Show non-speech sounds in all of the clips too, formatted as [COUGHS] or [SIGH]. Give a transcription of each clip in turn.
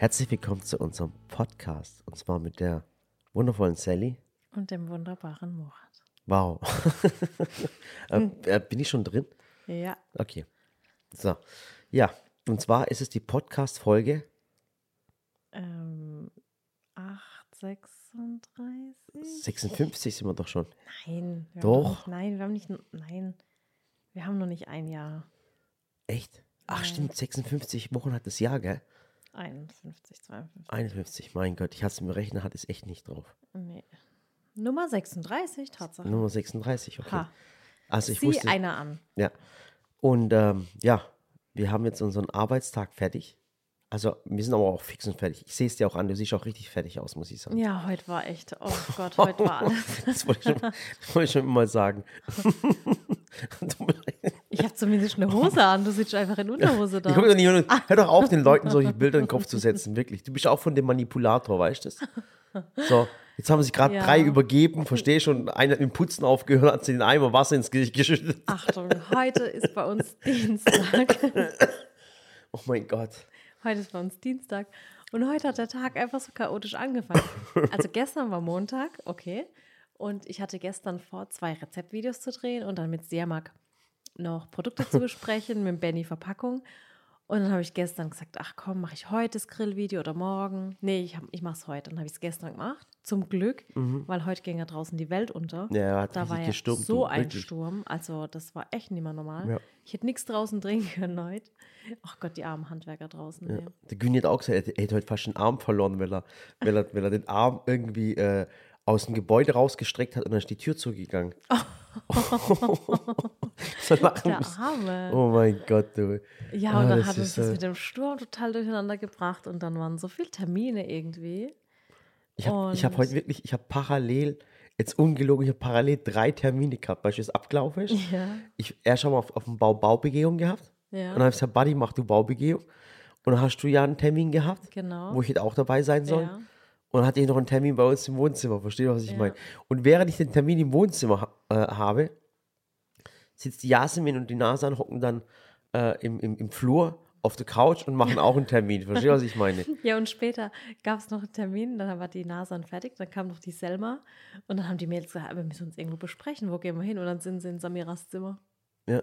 Herzlich willkommen zu unserem Podcast. Und zwar mit der wundervollen Sally. Und dem wunderbaren Murat. Wow. [LAUGHS] äh, äh, bin ich schon drin? Ja. Okay. So. Ja, und zwar ist es die Podcast-Folge Ähm, 836? 56 sind wir doch schon. Nein. Wir Doch. Haben noch nicht, nein, wir haben nicht. Nein. Wir haben noch nicht ein Jahr. Echt? Ach Nein. stimmt, 56 Wochen hat das Jahr, gell? 51, 52. 51, mein Gott, ich hatte es im Rechner, hat es echt nicht drauf. Nee. Nummer 36, Tatsache. Nummer 36, okay. Ha. Also ich Sieh wusste, einer an. ja. Und ähm, ja, wir haben jetzt unseren Arbeitstag fertig. Also wir sind aber auch fix und fertig. Ich sehe es dir auch an, du siehst auch richtig fertig aus, muss ich sagen. Ja, heute war echt. Oh [LAUGHS] Gott, heute war [LAUGHS] alles. Das wollte ich schon, das wollte ich schon mal sagen. [LAUGHS] Ich habe zumindest eine Hose an. Du sitzt einfach in Unterhose da. Ich guck doch nicht, hör doch auf, den Leuten solche Bilder in den Kopf zu setzen, wirklich. Du bist auch von dem Manipulator, weißt du das? So, jetzt haben sich gerade Ja. drei übergeben, verstehe schon. Einer hat mit dem Putzen aufgehört, hat sie den Eimer Wasser ins Gesicht geschüttet. Achtung, heute ist bei uns Dienstag. [LAUGHS] Oh mein Gott. Heute ist bei uns Dienstag. Und heute hat der Tag einfach so chaotisch angefangen. Also gestern war Montag, okay. Und ich hatte gestern vor, zwei Rezeptvideos zu drehen und dann mit Siamak noch Produkte zu besprechen, mit Benny Verpackung. Und dann habe ich gestern gesagt, ach komm, mache ich heute das Grillvideo oder morgen? Nee, ich, hab- ich mache es heute. Dann habe ich es gestern gemacht. Zum Glück, weil heute ging ja draußen die Welt unter. Mhm. Ja, hat da war ja gestürmt, so ein wirklich. Sturm. Also das war echt nicht mehr normal. Ja. Ich hätte nichts draußen drehen können heute. Ach Gott, die armen Handwerker draußen. Ja. Der Güni hat auch gesagt, er hätte heute fast den Arm verloren, weil er, weil er, weil er den Arm irgendwie äh, aus dem Gebäude rausgestreckt hat und dann ist die Tür zugegangen. [LAUGHS] so lachen Der. Arme. Oh mein Gott, du. Ja, Ah, und dann hat uns das mit dem Sturm total durcheinander gebracht und dann waren so viele Termine irgendwie. Ich habe ich hab heute wirklich, ich habe parallel, jetzt ungelogen, ich habe parallel drei Termine gehabt, weil es abgelaufen ist. Ja. Ich erst schon mal auf, auf dem Bau Baubegehung gehabt. Ja. Und dann habe ich gesagt, Buddy, mach du Baubegehung. Und dann hast du ja einen Termin gehabt, Genau. wo ich hätte auch dabei sein sollen. Ja. Und dann hatte ich noch einen Termin bei uns im Wohnzimmer. Versteht ihr, was ich Ja. meine? Und während ich den Termin im Wohnzimmer ha äh, habe, sitzt die Jasmin und die Nasan hocken dann äh, im, im, im Flur auf der Couch und machen auch einen Termin. Versteht ihr, was ich meine? [LAUGHS] Ja, und später gab es noch einen Termin, dann war die Nasan fertig, dann kam noch die Selma und dann haben die Mädels gesagt, wir müssen uns irgendwo besprechen, wo gehen wir hin? Und dann sind sie in Samiras Zimmer. Ja.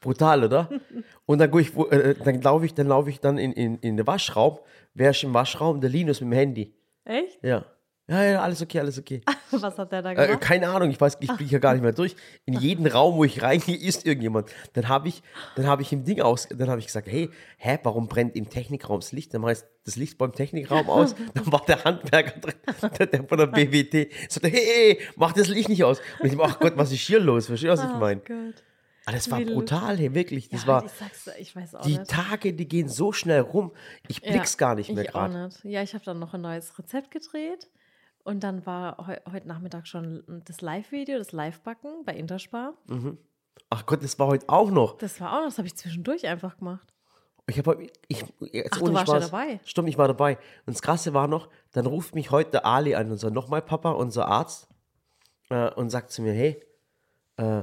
Brutal, oder? [LAUGHS] Und dann, ich, äh, dann laufe ich, dann laufe ich dann in, in, in den Waschraum. Wer ist im Waschraum? Der Linus mit dem Handy. Echt? Ja. Ja, ja, alles okay, alles okay. [LAUGHS] Was hat der da Äh, gemacht? keine Ahnung, ich weiß, ich blicke ja gar nicht mehr durch. In jeden [LAUGHS] Raum, wo ich reingehe, ist irgendjemand. Dann habe ich, dann habe ich im Ding aus, dann habe ich gesagt, hey, hä, warum brennt im Technikraum das Licht? Dann mache ich das Licht beim Technikraum aus. [LAUGHS] Dann war der Handwerker drin, der, der von der BWT, sagte, hey, hey, mach das Licht nicht aus. Und ich dachte, ach Gott, was ist hier los? Verstehst du, was ich meine? Gott. Ah, das war brutal, hey, wirklich. Das Ja, war, ich ich weiß auch die nicht. Tage, die gehen so schnell rum. Ich Ja, blick's gar nicht mehr gerade. Ja, ich habe dann noch ein neues Rezept gedreht und dann war heu heute Nachmittag schon das Live-Video, das Live-Backen bei Interspar. Ach Gott, das war heute auch noch. Das war auch noch, das habe ich zwischendurch einfach gemacht. Ich habe ich, jetzt Ach, du warst ja Spaß, dabei. Stimmt, ich war dabei. Und das Krasse war noch, dann ruft mich heute der Ali an, unser nochmal Papa, unser Arzt, äh, und sagt zu mir, hey, äh,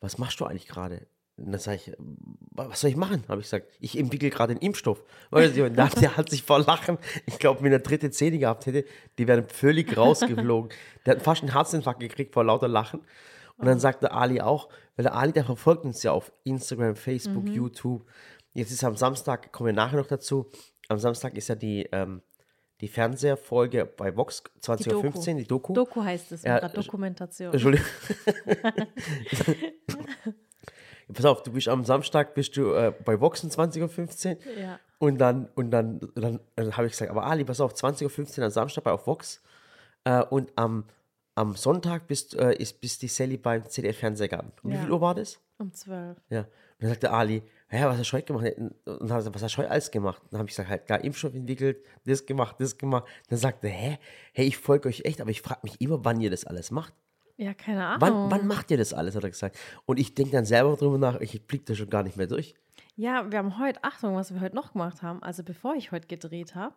was machst du eigentlich gerade? Und dann sage ich, "Wa- was soll ich machen? Habe ich gesagt, ich entwickle gerade den Impfstoff. [LAUGHS] Weißt du, und der, hat sich vor Lachen, ich glaube, wenn er dritte Zähne gehabt hätte, die wären völlig [LAUGHS] rausgeflogen. der hat fast einen Herzinfarkt gekriegt vor lauter Lachen. Und dann sagt der Ali auch, weil der Ali, der verfolgt uns ja auf Instagram, Facebook, YouTube. Jetzt ist am Samstag, kommen wir nachher noch dazu, am Samstag ist ja die, ähm, die Fernsehfolge bei Vox, 20.15 Uhr, die Doku. Doku heißt es, ja, Dokumentation. Entschuldigung. [LAUGHS] Pass auf, du bist am Samstag bist du äh, bei Vox um 20.15 Uhr. Ja. Und dann, und dann, dann, dann habe ich gesagt, aber Ali, pass auf, 20.15 Uhr am Samstag bei auf Vox. Äh, und am, am Sonntag bist, äh, ist, bist die Sally beim CDF Fernsehgarten. Um wie Ja. viel Uhr war das? Um zwölf. Ja. Und dann sagte Ali, ja, was hast du heute gemacht? Und dann er was hast du heute alles gemacht? Und dann habe ich gesagt, halt, gar Impfstoff entwickelt, das gemacht, das gemacht. Dann sagte er, hä, hey, ich folge euch echt, aber ich frage mich immer, wann ihr das alles macht. Ja, keine Ahnung. Wann, wann macht ihr das alles, hat er gesagt. Und ich denke dann selber drüber nach, ich blicke da schon gar nicht mehr durch. Ja, wir haben heute, Achtung, was wir heute noch gemacht haben. Also bevor ich heute gedreht habe,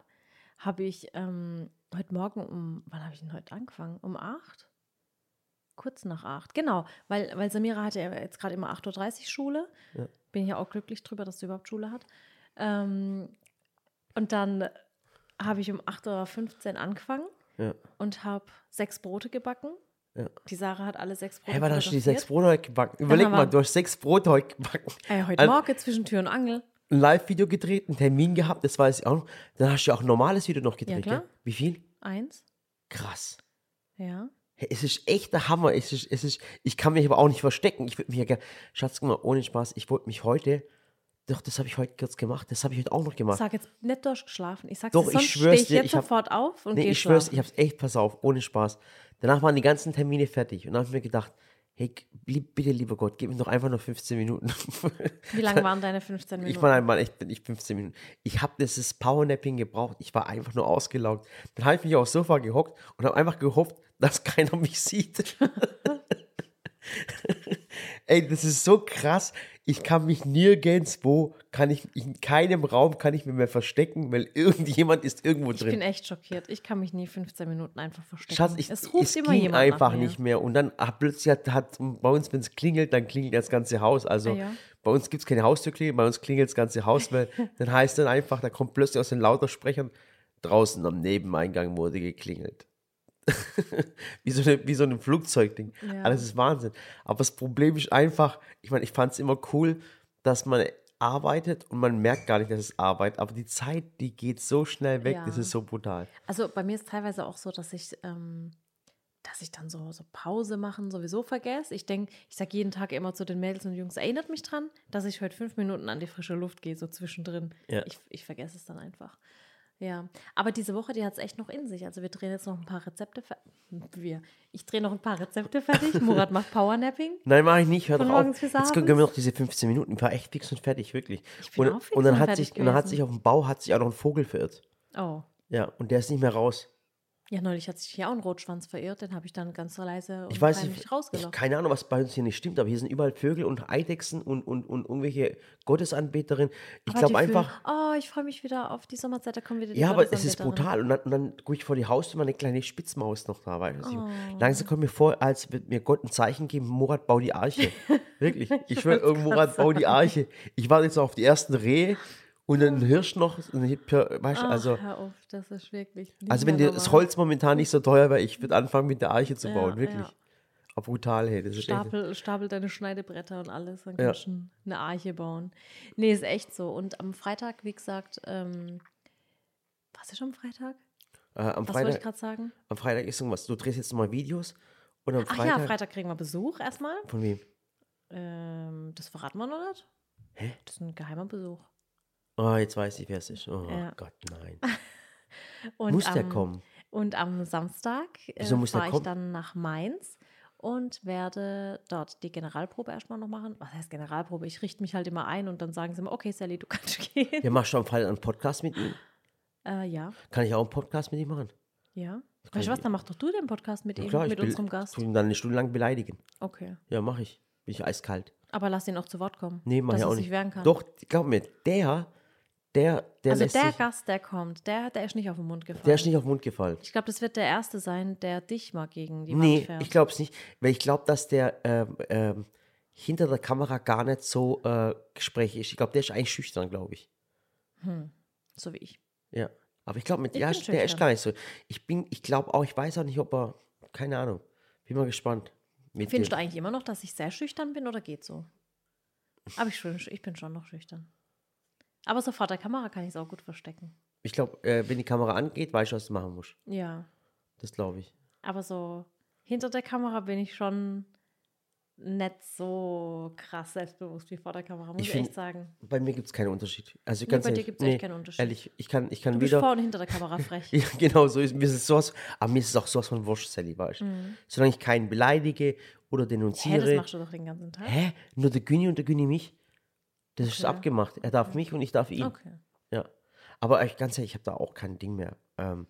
habe ich ähm, heute Morgen um, wann habe ich denn heute angefangen? Um acht? Kurz nach acht, genau. Weil, weil Samira hatte ja jetzt gerade immer 8.30 Uhr Schule. Ja. Bin ja auch glücklich drüber, dass sie überhaupt Schule hat. Ähm, und dann habe ich um 8.15 Uhr angefangen Ja. und habe sechs Brote gebacken. Ja. Die Sarah hat alle sechs Brote Hä, wann hast du die sechs Brote heute gebacken? Überleg mal, du hast sechs Brote heute gebacken. Ey, heute Ein- Morgen zwischen Tür und Angel. Ein Live-Video gedreht, einen Termin gehabt, das weiß ich auch noch. Dann hast du ja auch ein normales Video noch gedreht, klar. gell? Wie viel? Eins. Krass. Ja. Hey, Es ist echt der Hammer. Es ist, es ist, ich kann mich aber auch nicht verstecken. Ich würde mich ja gerne. Schatz, guck mal, ohne Spaß, ich wollte mich heute. Doch, das habe ich heute kurz gemacht. Das habe ich heute auch noch gemacht. Sag jetzt nicht durchgeschlafen. Ich sag's Doch, dir, ich sonst schwör's stehe ich dir, jetzt ich hab- sofort auf und Nee, gehe ich schwör's, schlafen. ich hab's echt, pass auf, ohne Spaß. Danach waren die ganzen Termine fertig. Und dann habe ich mir gedacht, hey, bitte, lieber Gott, gib mir doch einfach nur 15 Minuten. Wie lange waren deine 15 Minuten? Ich war einmal echt nicht 15 Minuten. Ich habe dieses Powernapping gebraucht. Ich war einfach nur ausgelaugt. Dann habe ich mich aufs Sofa gehockt und habe einfach gehofft, dass keiner mich sieht. [LAUGHS] Ey, das ist so krass. Ich kann mich nirgendwo, kann ich, in keinem Raum kann ich mich mehr verstecken, weil irgendjemand ist irgendwo ich drin. bin echt schockiert. Ich kann mich nie 15 Minuten einfach verstecken. Schatz, ich, es ruft es immer ging jemand einfach nicht mehr. Und dann hat plötzlich hat, hat bei uns, wenn es klingelt, dann klingelt das ganze Haus. Also Ah, ja. bei uns gibt es keine Haustürklingel, bei uns klingelt das ganze Haus, weil [LAUGHS] dann heißt dann einfach, da kommt plötzlich aus den Lautersprechern, draußen am Nebeneingang wurde geklingelt. Wie, so eine, wie so ein Flugzeugding. Ja. Alles ist Wahnsinn. Aber das Problem ist einfach, ich meine, ich fand es immer cool, dass man arbeitet und man merkt gar nicht, dass es Arbeit, aber die Zeit, die geht so schnell weg, Ja. das ist so brutal. Also bei mir ist teilweise auch so, dass ich, ähm, dass ich dann so, so Pause machen sowieso vergesse. Ich denke, ich sage jeden Tag immer zu den Mädels und Jungs, erinnert mich dran, dass ich heute fünf Minuten an die frische Luft gehe, so zwischendrin. Ja. Ich, ich vergesse es dann einfach. Ja, aber diese Woche, die hat es echt noch in sich. Also wir drehen jetzt noch ein paar Rezepte fertig. Wir. Ich drehe noch ein paar Rezepte fertig. [LAUGHS] Murat macht Powernapping. Nein, mache ich nicht. Hör Von doch auf. Jetzt können wir noch diese 15 Minuten. Ich war echt fix und fertig, wirklich. Ich bin und, auch fix und dann und hat fertig sich und dann hat gewesen. sich auf dem Bau hat sich auch noch ein Vogel verirrt. Oh. Ja, und der ist nicht mehr raus. Ja, neulich hat sich hier auch ein Rotschwanz verirrt. Den habe ich dann ganz leise und Ich weiß nicht, ich, rausgelockt. keine Ahnung, was bei uns hier nicht stimmt, aber hier sind überall Vögel und Eidechsen und, und, und irgendwelche Gottesanbeterinnen. Ich glaube einfach, Oh, ich freue mich wieder auf die Sommerzeit. Da kommen wieder die ja, aber es ist brutal. Und dann, und dann gucke ich vor die Haustür, meine kleine Spitzmaus noch da. Du? Oh. Langsam kommt mir vor, als würde mir Gott ein Zeichen geben, Murat, bau die Arche. [LAUGHS] Wirklich. Ich schwöre, irgendwo Murat, bau die Arche. Ich warte jetzt noch auf die ersten Rehe und einen Hirsch noch. Weißt Ach, also. auf, das ist wirklich. Also wenn dir das. Holz momentan nicht so teuer wäre, ich würde anfangen mit der Arche zu Ja, bauen, wirklich. ja. Aber brutal, hey, das ist echt. Stapel, stapel deine Schneidebretter und alles, dann Ja. kannst du eine Arche bauen. Nee, ist echt so. Und am Freitag, wie gesagt, ähm, was ist am Freitag? Äh, am, Was wollte ich Freitag, gerade sagen? am Freitag ist irgendwas. Du drehst jetzt mal Videos und am Ach Freitag. ja, Freitag kriegen wir Besuch erstmal. Von wem? Ähm, das verraten wir noch nicht. Hä? Das ist ein geheimer Besuch. Oh, jetzt weiß ich, wer es ist. Oh Ja. Gott, nein. [LAUGHS] Muss der am- kommen? Und am Samstag äh, der fahre ich dann nach Mainz und werde dort die Generalprobe erstmal noch machen. Was heißt Generalprobe? Ich richte mich halt immer ein und dann sagen sie mir, okay, Sally, du [LAUGHS] kannst gehen. Ja, machst du am Freitag einen Podcast mit ihm? Äh, ja, Kann ich auch einen Podcast mit ihm machen? ja. Weißt du was, ich- dann mach doch du den Podcast mit Ja, ihm, klar, ich mit unserem Gast. Tu ihn dann eine Stunde lang beleidigen. Okay. Ja, mache ich. Bin ich eiskalt. Aber lass ihn auch zu Wort kommen. Nee, mach ich auch nicht. wehren kann. Doch, glaub mir, der, der, der also der sich, Gast, der kommt, der, der ist nicht auf den Mund gefallen. der ist nicht auf den Mund gefallen. ich glaube, das wird der Erste sein, der dich mal gegen die Wand Nee, fährt. ich glaube es nicht, weil ich glaube, dass der ähm, ähm, hinter der Kamera gar nicht so äh, gesprächig ist. Ich glaube, der ist eigentlich schüchtern, glaube ich. so wie ich. Ja. Aber ich glaube, mit Ich ja, der ist gar nicht so. Ich bin, ich glaube auch, ich weiß auch nicht, ob er, keine Ahnung. Bin mal gespannt. Findest du dem. eigentlich immer noch, dass ich sehr schüchtern bin oder geht so? Aber ich, ich bin schon noch schüchtern. Aber so vor der Kamera kann ich es auch gut verstecken. Ich glaube, äh, wenn die Kamera angeht, weißt du, was du machen musst. Ja. Das glaube ich. Aber so hinter der Kamera bin ich schon nicht so krass selbstbewusst wie vor der Kamera, muss Ich ich, find- echt sagen. Bei mir gibt es keinen Unterschied. Also Nee, ganz bei dir ehrlich, gibt's echt keinen Unterschied. Ehrlich, ich kann, ich kann Du bist weder. vor und hinter der Kamera frech. [LAUGHS] Ja, genau, so ist mir ist es sowas, aber mir ist es auch sowas von Wurscht, Sally, weißt du. Solange ich keinen beleidige oder Mhm. Hä, denunziere. das machst du doch den ganzen Tag. Hä? Nur der Günni und der Günni mich? Das ist Okay. abgemacht. Er darf mich und ich darf ihn. Okay. Ja. Aber echt ganz ehrlich, ich habe da auch kein Ding mehr. Ähm,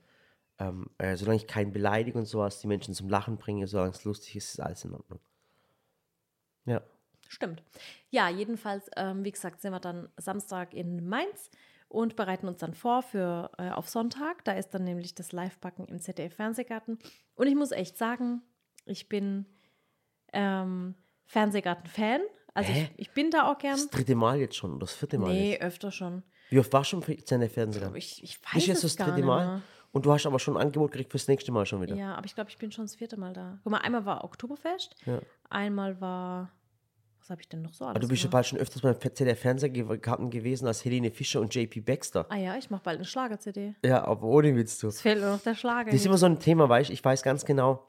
ähm, äh, solange ich keinen beleidige und sowas, die Menschen zum Lachen bringe, solange es lustig ist, ist alles in Ordnung. Ja. Stimmt. Ja, jedenfalls, ähm, wie gesagt, sind wir dann Samstag in Mainz und bereiten uns dann vor für äh, auf Sonntag. Da ist dann nämlich das Live-Backen im ZDF-Fernsehgarten. Und ich muss echt sagen, ich bin ähm, Fernsehgarten-Fan. Also ich, ich bin da auch gern. Das dritte Mal jetzt schon oder das vierte Mal Nee, jetzt. öfter schon. Wie oft warst du schon? Aber ich, ich weiß Nicht jetzt das dritte Mal. Und du hast aber schon ein Angebot gekriegt fürs nächste Mal schon wieder. Ja, aber ich glaube, ich bin schon das vierte Mal da. Guck mal, einmal war Oktoberfest, Ja. einmal war, was habe ich denn noch so alles Aber du bist ja bald schon öfters beim ZDF Fernsehkarten gewesen als Helene Fischer und JP Baxter. Ah ja, ich mache bald eine Schlager-CD. Ja, aber ohne Witz du. Es fehlt nur noch der Schlager. Das ist immer so ein Thema, weißt du, ich weiß ganz genau,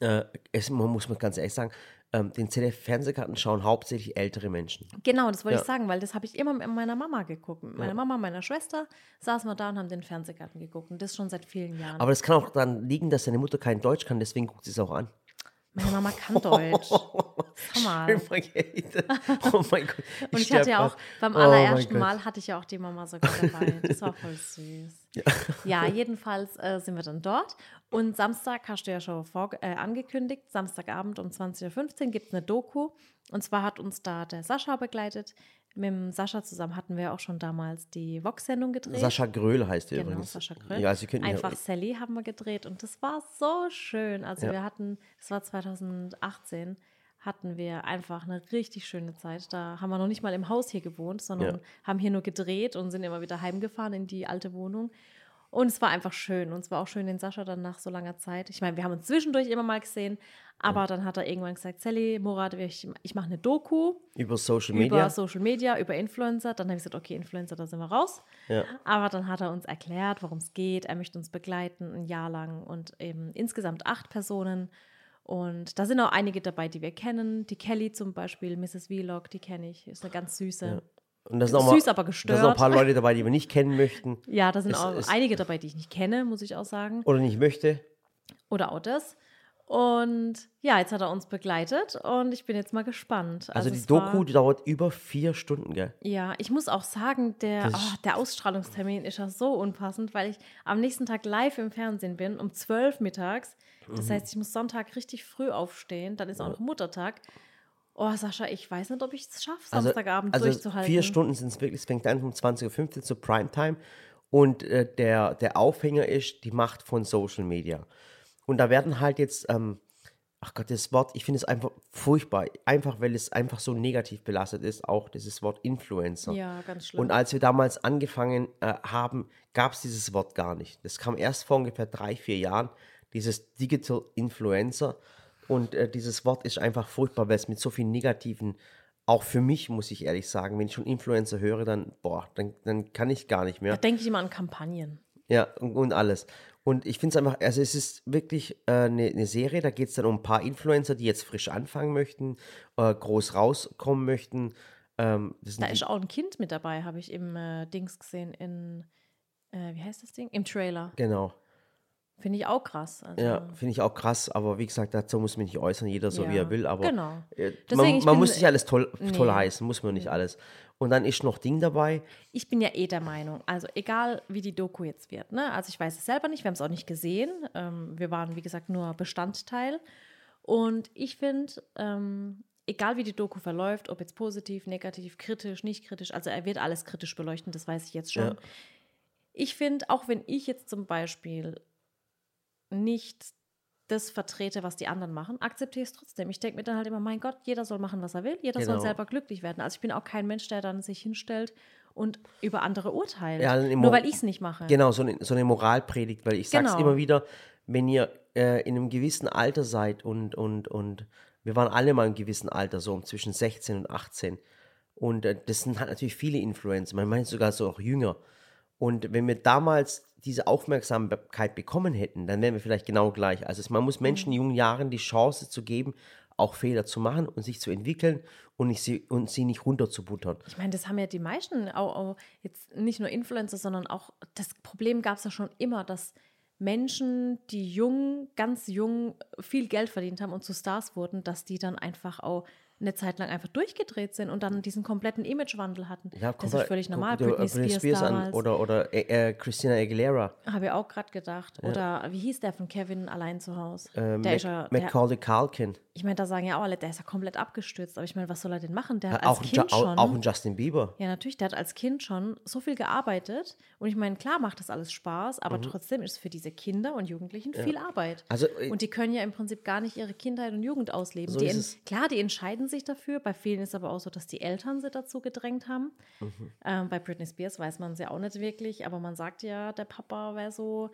äh, es, man muss man ganz ehrlich sagen, ähm, den ZDF-Fernsehkarten schauen hauptsächlich ältere Menschen. Genau, das wollte Ja. ich sagen, weil das habe ich immer mit meiner Mama geguckt. Mit meiner Mama, meiner Schwester saßen wir da und haben den Fernsehgarten geguckt. Und das schon seit vielen Jahren. Aber das kann auch daran liegen, dass deine Mutter kein Deutsch kann, deswegen guckt sie es auch an. Meine Mama kann Deutsch. [LAUGHS] Schön. Oh mein Gott. [LAUGHS] Und ich hatte ja auch, beim Oh allerersten Gott. Mal hatte ich ja auch die Mama sogar dabei. Das war voll süß. [LAUGHS] Ja, jedenfalls äh, sind wir dann dort. Und Samstag hast du ja schon vor, äh, angekündigt, Samstagabend um 20.15 Uhr gibt es eine Doku. Und zwar hat uns da der Sascha begleitet. Mit dem Sascha zusammen hatten wir auch schon damals die Vox-Sendung gedreht. Sascha Gröhl heißt er Genau, übrigens. Sascha Gröll. Ja, sie könnten Einfach ja, Sally haben wir gedreht und das war so schön. Also Ja. wir hatten, das war 2018, hatten wir einfach eine richtig schöne Zeit. Da haben wir noch nicht mal im Haus hier gewohnt, sondern Ja. haben hier nur gedreht und sind immer wieder heimgefahren in die alte Wohnung. Und es war einfach schön. Und es war auch schön, den Sascha dann nach so langer Zeit. Ich meine, wir haben uns zwischendurch immer mal gesehen, aber dann hat er irgendwann gesagt, Sally, Murat, ich, ich mache eine Doku über Social über Media. Social Media, über Influencer. Dann habe ich gesagt, okay, Influencer, da sind wir raus. Ja. Aber dann hat er uns erklärt, worum es geht. Er möchte uns begleiten ein Jahr lang und eben insgesamt acht Personen. Und da sind auch einige dabei, die wir kennen. Die Kelly zum Beispiel, Mrs. Vlog, die kenne ich. Ist eine ganz süße. Und da sind, auch mal, Süß, aber da sind auch ein gestört. paar Leute dabei, die wir nicht kennen möchten [LAUGHS] Ja, da sind Es auch ist- einige dabei, die ich nicht kenne, muss ich auch sagen. oder nicht möchte. Oder auch das. Und ja, jetzt hat er uns begleitet und ich bin jetzt mal gespannt. Also, die es Doku die dauert über vier Stunden, gell? Ja, ich muss auch sagen, der, Das oh, ist- der Ausstrahlungstermin ist ja so unpassend, weil ich am nächsten Tag live im Fernsehen bin, um 12 mittags. Mhm. Das heißt, ich muss Sonntag richtig früh aufstehen, dann ist auch noch Muttertag. Oh, Sascha, ich weiß nicht, ob ich es schaffe, Also, Samstagabend also durchzuhalten. vier Stunden sind es wirklich, es fängt an um 20.15 Uhr zur Primetime und äh, der, der Aufhänger ist die Macht von Social Media. Und da werden halt jetzt, ähm, ach Gott, das Wort, ich finde es einfach furchtbar, einfach weil es einfach so negativ belastet ist, auch dieses Wort Influencer. Ja, ganz schlimm. Und als wir damals angefangen äh, haben, gab es dieses Wort gar nicht. Das kam erst vor ungefähr drei, vier Jahren, dieses Digital Influencer. Und äh, dieses Wort ist einfach furchtbar, weil es mit so vielen negativen, auch für mich, muss ich ehrlich sagen, wenn ich schon Influencer höre, dann, boah, dann, dann kann ich gar nicht da mehr. denke ich immer an Kampagnen. Ja, und, und alles. Und ich finde es einfach, also es ist wirklich eine äh, ne- ne Serie, da geht es dann um ein paar Influencer, die jetzt frisch anfangen möchten, äh, groß rauskommen möchten. Ähm, Da ist auch ein Kind mit dabei, habe ich im äh, Dings gesehen, in, äh, wie heißt das Ding? Im Trailer. Genau. Finde ich auch krass. Also, Ja, finde ich auch krass, aber wie gesagt, dazu muss man nicht äußern, jeder so wie Ja, er will, aber genau. äh, Deswegen, man, man bin- muss nicht alles toll, toll Nee. heißen, muss man nicht alles. Und dann ist noch Ding dabei, Ich bin ja eh der Meinung, also egal wie die Doku jetzt wird, ne? Also ich weiß es selber nicht, wir haben es auch nicht gesehen. Ähm, wir waren, wie gesagt, nur Bestandteil. Und ich finde, ähm, egal wie die Doku verläuft, ob jetzt positiv, negativ, kritisch, nicht kritisch, also er wird alles kritisch beleuchten, das weiß ich jetzt schon. Ja. Ich finde, auch wenn ich jetzt zum Beispiel nicht das vertrete, was die anderen machen, akzeptiere ich es trotzdem. Ich denke mir dann halt immer, mein Gott, jeder soll machen, was er will, jeder soll Genau. selber glücklich werden. Also ich bin auch kein Mensch, der dann sich hinstellt und über andere urteilt. Ja, nur weil ich es nicht mache. genau, so eine, so eine Moralpredigt, weil ich sage es Genau. immer wieder, wenn ihr äh, in einem gewissen Alter seid und, und, und wir waren alle mal im gewissen Alter, so um zwischen 16 und 18 und äh, das sind halt natürlich viele Influencer, man meint sogar so auch jünger. Und wenn wir damals diese Aufmerksamkeit bekommen hätten, dann wären wir vielleicht genau gleich. Also man muss Menschen in jungen Jahren die Chance zu geben, auch Fehler zu machen und sich zu entwickeln und, nicht sie, und sie nicht runterzubuttern. Ich meine, das haben ja die meisten, auch, auch jetzt nicht nur Influencer, sondern auch das Problem gab es ja schon immer, dass Menschen, die jung, ganz jung viel Geld verdient haben und zu Stars wurden, dass die dann einfach auch eine Zeit lang einfach durchgedreht sind und dann diesen kompletten Imagewandel hatten. Ja, das ist völlig normal. äh, Britney Spears, damals. oder, oder äh, äh, Christina Aguilera. Habe ich auch gerade gedacht. Oder wie hieß der von Kevin allein zu Hause? Äh, der Mac- ist ja, Macaulay Culkin. ich meine, da sagen ja auch alle, der ist ja komplett abgestürzt. Aber ich meine, was soll er denn machen? Der hat als Kind Ju- schon. auch, ein Justin Bieber. Ja, natürlich, der hat als Kind schon so viel gearbeitet. Und ich meine, klar macht das alles Spaß, Mhm. aber trotzdem ist es für diese Kinder und Jugendlichen viel Arbeit. Also, äh, und die können ja im Prinzip gar nicht ihre Kindheit und Jugend ausleben. So die es. klar, die entscheiden entscheiden sich dafür. Bei vielen ist aber auch so, dass die Eltern sie dazu gedrängt haben. Mhm. Ähm, bei Britney Spears weiß man es ja auch nicht wirklich, aber man sagt ja, der Papa wäre so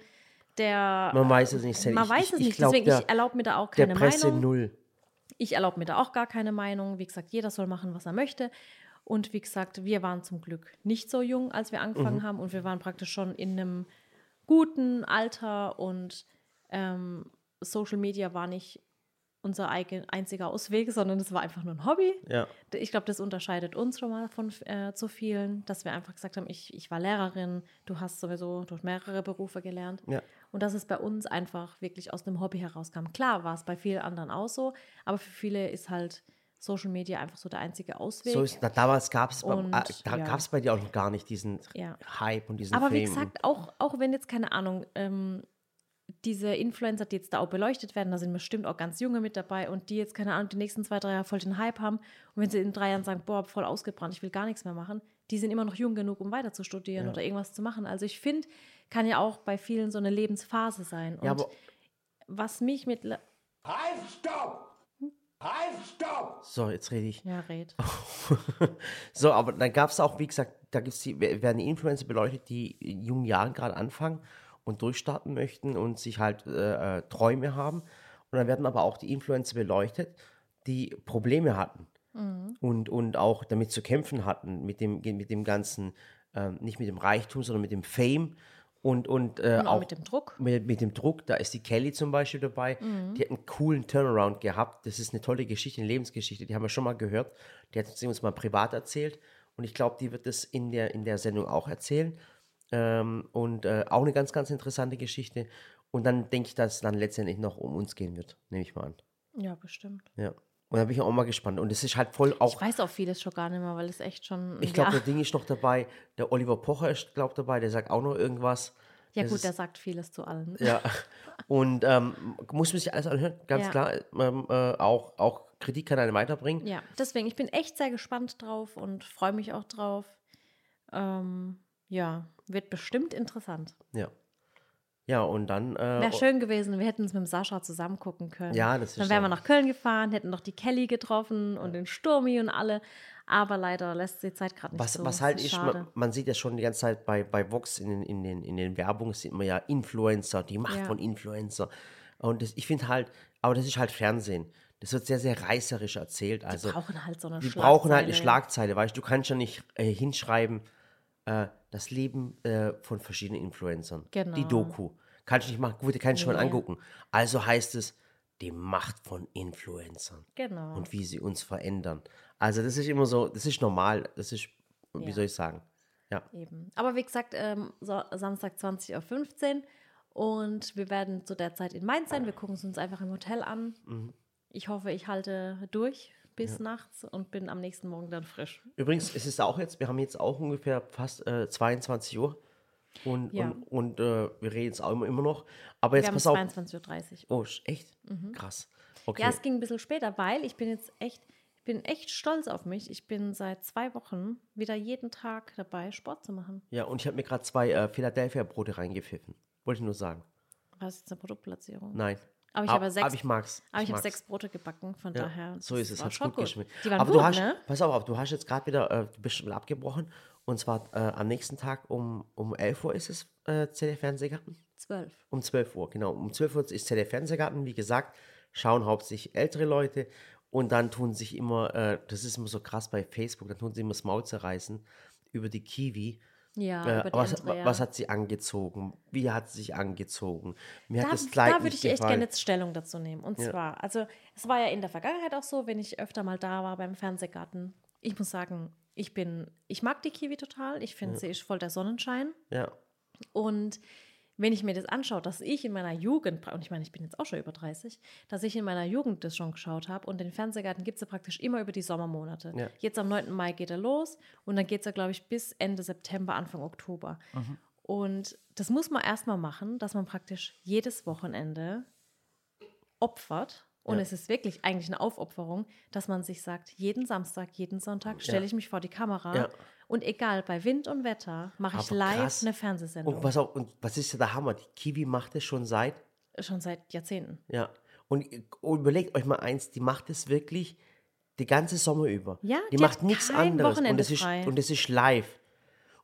der. Man weiß es nicht. Sally. Man Ich- weiß es ich nicht, glaub, deswegen der- ich erlaube mir da auch Der keine Presse Meinung. null. Ich erlaube mir da auch gar keine Meinung. Wie gesagt, jeder soll machen, was er möchte. Und wie gesagt, wir waren zum Glück nicht so jung, als wir angefangen Mhm. haben. Und wir waren praktisch schon in einem guten Alter. Und ähm, Social Media war nicht unser eigen, einziger Ausweg, sondern es war einfach nur ein Hobby. Ja. Ich glaube, das unterscheidet uns schon mal von äh, zu vielen, dass wir einfach gesagt haben, ich, ich war Lehrerin, du hast sowieso durch mehrere Berufe gelernt. Ja. Und dass es bei uns einfach wirklich aus einem Hobby herauskam. Klar war es bei vielen anderen auch so, aber für viele ist halt Social Media einfach so der einzige Ausweg. So ist, na, damals gab es da ja. bei dir auch noch gar nicht diesen Ja. Hype und diesen aber Fame. wie gesagt, auch, auch wenn jetzt keine Ahnung, ähm, diese Influencer, die jetzt da auch beleuchtet werden, da sind bestimmt auch ganz junge mit dabei und die jetzt, keine Ahnung, die nächsten zwei, drei Jahre voll den Hype haben. Und wenn sie in drei Jahren sagen, boah, voll ausgebrannt, ich will gar nichts mehr machen, die sind immer noch jung genug, um weiter zu studieren Ja. oder irgendwas zu machen. Also ich finde, kann ja auch bei vielen so eine Lebensphase sein. Und ja, aber was mich mit. Halt, stopp! Halt, stopp! so, jetzt rede ich. Ja, red. [LAUGHS] So, aber dann gab es auch, wie gesagt, da gibt's die, werden die Influencer beleuchtet, die in jungen Jahren gerade anfangen und durchstarten möchten und sich halt äh, äh, Träume haben. Und dann werden aber auch die Influencer beleuchtet, die Probleme hatten und, und auch damit zu kämpfen hatten, mit dem, mit dem ganzen, ähm, nicht mit dem Reichtum, sondern mit dem Fame und, und, äh, Und auch auch mit dem Druck. mit, mit dem Druck, da ist die Kelly zum Beispiel dabei, die hat einen coolen Turnaround gehabt. Das ist eine tolle Geschichte, eine Lebensgeschichte, die haben wir schon mal gehört. Die hat sie uns mal privat erzählt und ich glaube, die wird das in der, in der Sendung auch erzählen. Ähm, und äh, auch eine ganz, ganz interessante Geschichte. Und dann denke ich, dass es dann letztendlich noch um uns gehen wird, nehme ich mal an. Ja, bestimmt. Ja. Und da bin ich auch mal gespannt. Und es ist halt voll auch. Ich weiß auch vieles schon gar nicht mehr, weil es echt schon. Ich glaube, ja. der Ding ist noch dabei. Der Oliver Pocher ist, glaube dabei. Der sagt auch noch irgendwas. ja, das gut, ist- der sagt vieles zu allen. [LAUGHS] Ja. Und ähm, muss man sich alles anhören, ganz Ja. klar. Ähm, äh, auch, auch Kritik kann einen weiterbringen. Ja, deswegen, ich bin echt sehr gespannt drauf und freue mich auch drauf. Ähm, ja, wird bestimmt interessant. Ja. Ja, und dann. Äh, Wäre schön gewesen, wir hätten es mit dem Sascha zusammen gucken können. Ja, das ist Dann wären wir nach Köln gefahren, hätten noch die Kelly getroffen und den Sturmi und alle. Aber leider lässt die Zeit gerade nicht was, so. was halt ist, man, man sieht ja schon die ganze Zeit bei, bei Vox in den, in, den, in den Werbungen, sieht man ja Influencer, die Macht Ja. von Influencer. Und das, ich finde halt, aber das ist halt Fernsehen. Das wird sehr, sehr reißerisch erzählt. Also, die brauchen halt so eine die Schlagzeile. brauchen halt eine Schlagzeile, weißt du, du kannst ja nicht äh, hinschreiben, äh, das Leben äh, von verschiedenen Influencern. Die Genau. Doku. Kannst du nicht machen, gut, die kannst du schon Nee. angucken. Also heißt es, die Macht von Influencern Genau. und wie sie uns verändern. Also das ist immer so, das ist normal, das ist, wie Ja. soll ich sagen? Ja, Eben. Aber wie gesagt, ähm, so, Samstag 20.15 Uhr und wir werden zu der Zeit in Mainz sein. Wir gucken es uns einfach im Hotel an. Mhm. Ich hoffe, ich halte durch bis nachts und bin am nächsten Morgen dann frisch. Übrigens, es ist auch jetzt, wir haben jetzt auch ungefähr fast äh, 22 Uhr und, Ja. und, und äh, wir reden jetzt auch immer, immer noch. Aber jetzt wir haben pass auf. 22.30 Uhr. Oh, echt? Krass. Okay. Ja, es ging ein bisschen später, weil ich bin jetzt echt, ich bin echt stolz auf mich. Ich bin seit zwei Wochen wieder jeden Tag dabei, Sport zu machen. Ja, und ich habe mir gerade zwei äh, Philadelphia-Brote reingepfiffen. Wollte ich nur sagen. Was ist jetzt eine Produktplatzierung? Nein. Aber ich Ab- habe sechs- Aber ich mag's. Aber ich habe mag's. sechs Brote gebacken, von Ja, daher. so ist es. Hat schon gut geschmeckt. Die waren aber gut, du hast, ne? pass auf, du hast jetzt gerade wieder, äh, du bist schon mal abgebrochen. Und zwar äh, am nächsten Tag um, um 11 Uhr ist es äh, ZDF Fernsehgarten. Zwölf. Um 12 Uhr, genau. Um 12 Uhr ist ZDF Fernsehgarten. Wie gesagt, schauen hauptsächlich ältere Leute. Und dann tun sich immer, äh, das ist immer so krass bei Facebook, dann tun sie immer das Maul zerreißen über die Kiwi. Ja, Äh, was, was hat sie angezogen? Wie hat sie sich angezogen? Mir da, hat das Kleid da würde ich echt gerne jetzt Stellung dazu nehmen. Und zwar, also es war ja in der Vergangenheit auch so, wenn ich öfter mal da war beim Fernsehgarten. Ich muss sagen, ich bin, ich mag die Kiwi total. Ich finde, sie ist voll der Sonnenschein. Ja, Und wenn ich mir das anschaue, dass ich in meiner Jugend, und ich meine, ich bin jetzt auch schon über 30, dass ich in meiner Jugend das schon geschaut habe und den Fernsehgarten gibt es ja praktisch immer über die Sommermonate. Ja. Jetzt am 9. Mai geht er los und dann geht es ja, glaube ich, bis Ende September, Anfang Oktober. Und das muss man erstmal machen, dass man praktisch jedes Wochenende opfert. Und Ja. es ist wirklich eigentlich eine Aufopferung, dass man sich sagt, jeden Samstag, jeden Sonntag stelle Ja. ich mich vor die Kamera Ja. Und egal, bei Wind und Wetter mache ich live krass. eine Fernsehsendung. und pass auf, und was ist ja der Hammer? Die Kiwi macht es schon seit Schon seit Jahrzehnten. Ja. Und, und überlegt euch mal eins, die macht es wirklich die ganze Sommer über. Ja, die, die macht nichts anderes. Und es, ist, und es ist live.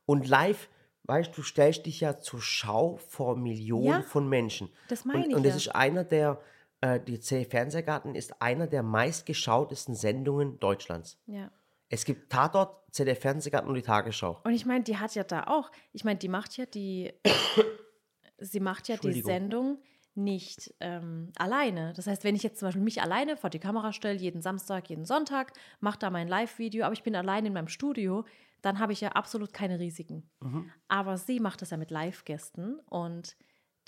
Und live, weißt du, stellst dich ja zur Schau vor Millionen Ja, von Menschen. das meine und, ich Und das ja. ist einer der, äh, die C Fernsehgarten ist einer der meistgeschautesten Sendungen Deutschlands. Ja. Es gibt Tatort, ZDF Fernsehgarten und die Tagesschau. Und ich meine, die hat ja da auch, ich meine, die macht ja die, [COUGHS] sie macht ja die. Sendung nicht ähm, alleine. Das heißt, wenn ich jetzt zum Beispiel mich alleine vor die Kamera stelle, jeden Samstag, jeden Sonntag, mache da mein Live-Video, aber ich bin allein in meinem Studio, dann habe ich ja absolut keine Risiken. Mhm. Aber sie macht das ja mit Live-Gästen und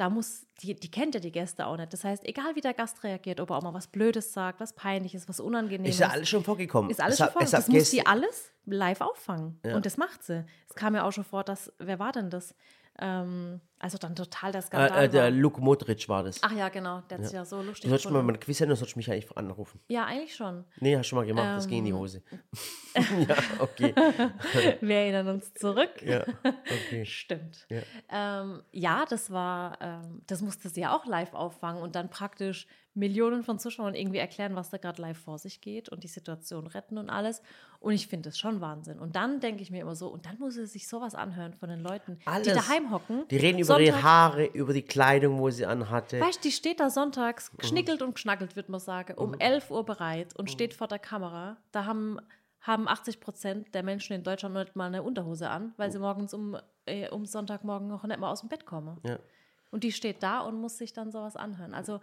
da muss, die, die kennt ja die Gäste auch nicht. Das heißt, egal wie der Gast reagiert, ob er auch mal was Blödes sagt, was Peinliches, was Unangenehmes. Ist ja alles schon vorgekommen. Ist alles Es schon hat- vor. es hat Das muss sie alles live auffangen. Ja. Und das macht sie. Es kam ja auch schon vor, dass, wer war denn das? Ähm, also dann total der Skandal. Äh, äh, der. Luke Modric war das. Ach ja, genau. Der hat sich ja so lustig Du sollst mal gefunden. meine Quizsendung sollst du mich eigentlich anrufen. Ja, eigentlich schon. Nee, hast du mal gemacht, das ging in die Ähm. Hose. [LAUGHS] [LAUGHS] ja, okay. [LAUGHS] Wir erinnern uns zurück. Ja, okay. Stimmt. Ja. Ähm, ja, das war, ähm, das musste sie ja auch live auffangen und dann praktisch Millionen von Zuschauern irgendwie erklären, was da gerade live vor sich geht und die Situation retten und alles. Und ich finde das schon Wahnsinn. Und dann denke ich mir immer so, und dann muss sie sich sowas anhören von den Leuten, die Alles. daheim hocken. Die reden über ihre Sonntag- Haare, über die Kleidung, wo sie anhatte. Weißt du, die steht da Mhm. sonntags, geschnickelt und geschnackelt, würde man sagen, um 11 Uhr bereit Mhm. und steht vor der Kamera. Da haben, haben 80 Prozent der Menschen in Deutschland noch nicht mal eine Unterhose an, weil sie morgens um, äh, um Sonntagmorgen noch nicht mal aus dem Bett kommen. Ja. Und die steht da und muss sich dann sowas anhören. Also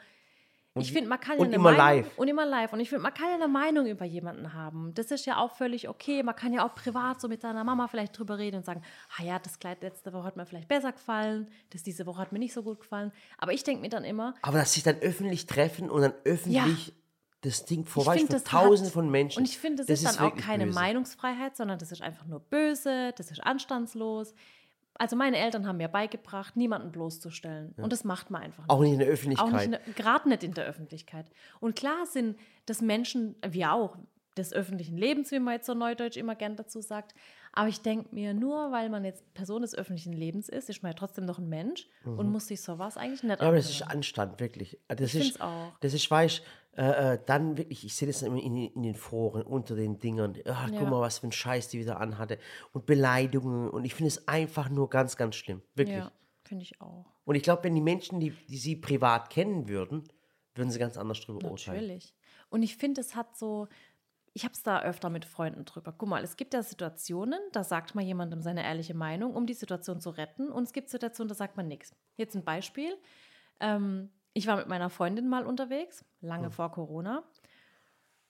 Und ich finde, man kann ja und eine immer Meinung, live. Und immer live. Und ich finde, man kann ja eine Meinung über jemanden haben. Das ist ja auch völlig okay. Man kann ja auch privat so mit seiner Mama vielleicht drüber reden und sagen, ah ja, das Kleid letzte Woche hat mir vielleicht besser gefallen, das diese Woche hat mir nicht so gut gefallen. Aber ich denke mir dann immer, Aber dass sich dann öffentlich treffen und dann öffentlich das Ding vorbei tausenden hat- von Menschen. Und ich finde, das, das ist dann auch keine böse. Meinungsfreiheit, sondern das ist einfach nur böse, das ist anstandslos. Also meine Eltern haben mir beigebracht, niemanden bloßzustellen. Und das macht man einfach nicht. Auch nicht in der Auch Öffentlichkeit. nicht, gerade nicht in der Öffentlichkeit. Und klar sind das Menschen, wir auch, des öffentlichen Lebens, wie man jetzt so neudeutsch immer gern dazu sagt. Aber ich denke mir, nur weil man jetzt Person des öffentlichen Lebens ist, ist man ja trotzdem noch ein Mensch und muss sich sowas eigentlich nicht Mhm. Ja, aber das ist. Anstand, wirklich. Das Ich ist, auch. Das ist, weißt äh, äh, dann wirklich, ich sehe das immer in, in den Foren, unter den Dingern. Ach, Ja. guck mal, was für ein Scheiß die wieder anhatte. Und Beleidigungen. Und ich finde es einfach nur ganz, ganz schlimm. Wirklich. Ja, finde ich auch. Und ich glaube, wenn die Menschen, die, die sie privat kennen würden, würden sie ganz anders drüber urteilen. Natürlich. Und ich finde, es hat so, ich habe es da öfter mit Freunden drüber. Guck mal, es gibt ja Situationen, da sagt man jemandem seine ehrliche Meinung, um die Situation zu retten. Und es gibt Situationen, da sagt man nichts. Jetzt ein Beispiel. Ähm, ich war mit meiner Freundin mal unterwegs, lange vor Corona.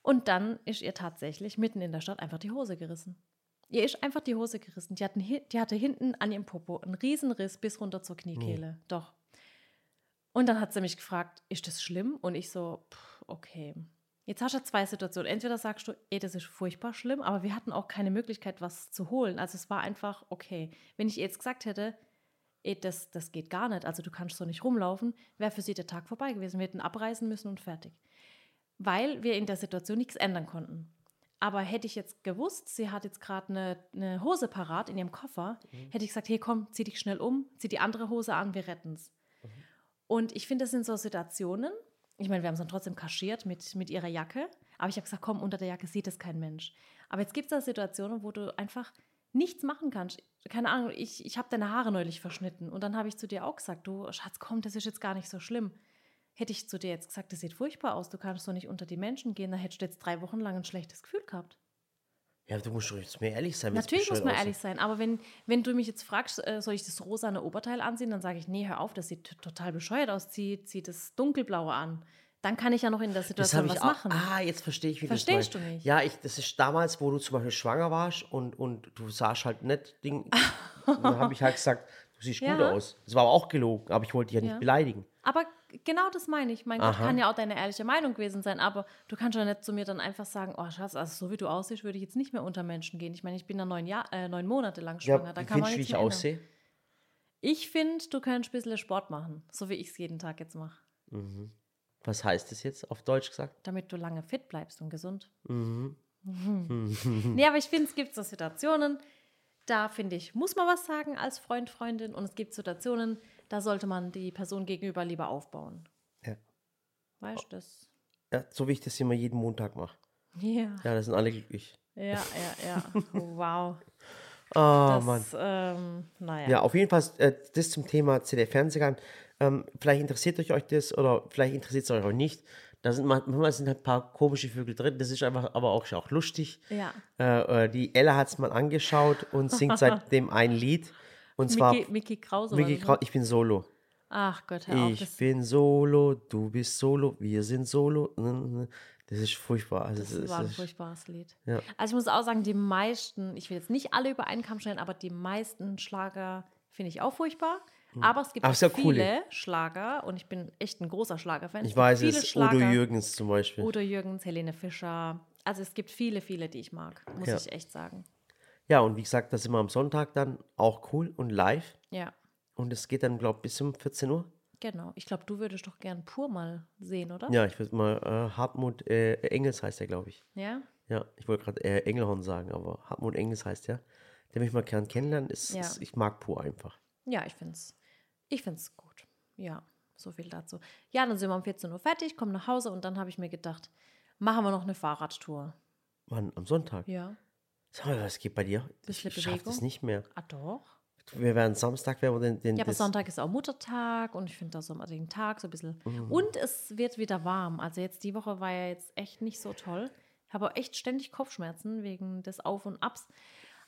Und dann ist ihr tatsächlich mitten in der Stadt einfach die Hose gerissen. Ihr ist einfach die Hose gerissen. Die, hatten, die hatte hinten an ihrem Popo einen Riesenriss bis runter zur Kniekehle. Doch. Und dann hat sie mich gefragt, ist das schlimm? Und ich so, pff, okay. Jetzt hast du zwei Situationen. Entweder sagst du, ey, das ist furchtbar schlimm, aber wir hatten auch keine Möglichkeit, was zu holen. Also es war einfach okay. Wenn ich ihr jetzt gesagt hätte, ey, das, das geht gar nicht, also du kannst so nicht rumlaufen, wäre für sie der Tag vorbei gewesen. Wir hätten abreisen müssen und fertig. Weil wir in der Situation nichts ändern konnten. Aber hätte ich jetzt gewusst, sie hat jetzt gerade eine, eine Hose parat in ihrem Koffer, hätte ich gesagt, hey komm, zieh dich schnell um, zieh die andere Hose an, wir retten's. Und ich finde, das sind so Situationen, ich meine, wir haben es dann trotzdem kaschiert mit, mit ihrer Jacke, aber ich habe gesagt, komm, unter der Jacke sieht es kein Mensch. Aber jetzt gibt es da Situationen, wo du einfach nichts machen kannst. Keine Ahnung, ich, ich habe deine Haare neulich verschnitten und dann habe ich zu dir auch gesagt, du Schatz, komm, das ist jetzt gar nicht so schlimm. Hätte ich zu dir jetzt gesagt, das sieht furchtbar aus, du kannst so nicht unter die Menschen gehen, dann hättest du jetzt drei Wochen lang ein schlechtes Gefühl gehabt. Ja, du musst doch jetzt mehr ehrlich sein. Natürlich muss man aussieht. ehrlich sein, aber wenn, wenn du mich jetzt fragst, äh, soll ich das rosane Oberteil anziehen, dann sage ich, nee, hör auf, das sieht total bescheuert aus, zieh, zieh das dunkelblaue an. Dann kann ich ja noch in der Das Situation was auch. machen. Ah, jetzt verstehe ich, wie Verstehst du du das nicht? Ja, ich, das ist damals, wo du zum Beispiel schwanger warst und, und du sahst halt nicht Ding. [LAUGHS] dann habe ich halt gesagt, du siehst gut Ja. aus. Das war aber auch gelogen, aber ich wollte dich ja nicht Ja. beleidigen. Aber genau das meine ich. Mein Gott, Aha. kann ja auch deine ehrliche Meinung gewesen sein, aber du kannst ja nicht zu mir dann einfach sagen, oh Schatz, also so wie du aussiehst, würde ich jetzt nicht mehr unter Menschen gehen. Ich meine, ich bin da neun, Jahr, äh, neun Monate lang schwanger. Ja, da kann man findest du, wie ich aussehe? Ich finde, du kannst ein bisschen Sport machen, so wie ich es jeden Tag jetzt mache, Was heißt das jetzt auf Deutsch gesagt? damit du lange fit bleibst und gesund. Mhm. [LAUGHS] Nee, aber ich finde, es gibt so Situationen, da finde ich, muss man was sagen als Freund, Freundin. Und es gibt Situationen, da sollte man die Person gegenüber lieber aufbauen. Ja. Weißt du das? ja, so wie ich das immer jeden Montag mache. Ja, Ja, da sind alle glücklich. ja, ja, ja. [LAUGHS] Wow. Oh Das, Mann. ähm, naja. Ja, auf jeden Fall äh, das zum Thema CD-Fernsehgarten. Ähm, vielleicht interessiert euch euch das oder vielleicht interessiert es euch auch nicht. Da sind man- manchmal sind halt ein paar komische Vögel drin. Das ist einfach aber auch, auch lustig. Ja. Äh, äh, die Ella hat es mal angeschaut und singt seitdem [LAUGHS] ein Lied. Und zwar Mickey, Mickey Krause. Mickey ne? ich bin solo. Ach Gott, hör auf. Ich bin solo, du bist solo, wir sind solo. Das ist furchtbar. Also, das das war ein furchtbares Lied. Ja. Also ich muss auch sagen, die meisten, ich will jetzt nicht alle über einen Kamm stellen, aber die meisten Schlager finde ich auch furchtbar. Aber es gibt ist ja cool, viele Schlager und ich bin echt ein großer Schlagerfan. ich weiß viele es, Schlager. Udo Jürgens zum Beispiel. Udo Jürgens, Helene Fischer. Also es gibt viele, viele, die ich mag, muss Ja. ich echt sagen. Ja, und wie gesagt, das wir am Sonntag dann auch cool und live. Ja, Und es geht dann, glaube ich, bis um 14 Uhr. genau. Ich glaube, du würdest doch gern pur mal sehen, oder? Ja, ich würde mal, äh, Hartmut äh, Engels heißt der, glaube ich. Ja? Ja, ich wollte gerade äh, Engelhorn sagen, aber Hartmut Engels heißt der. Der mich mal gern kennenlernen. Ist, Ja. ist, ich mag pur einfach. Ja, ich finde es ich find's gut. Ja, so viel dazu. Ja, dann sind wir um 14 Uhr fertig, kommen nach Hause und dann habe ich mir gedacht, machen wir noch eine Fahrradtour. Wann? Am Sonntag? Ja. Sag mal, was geht bei dir? Ich schaff das nicht mehr. Ah, doch. Wir werden Samstag, werden wir den, den Ja, aber Sonntag ist auch Muttertag und ich finde da so den Tag so ein bisschen. Mhm. Und es wird wieder warm. Also jetzt die Woche war ja jetzt echt nicht so toll. Ich habe auch echt ständig Kopfschmerzen wegen des Auf und Abs.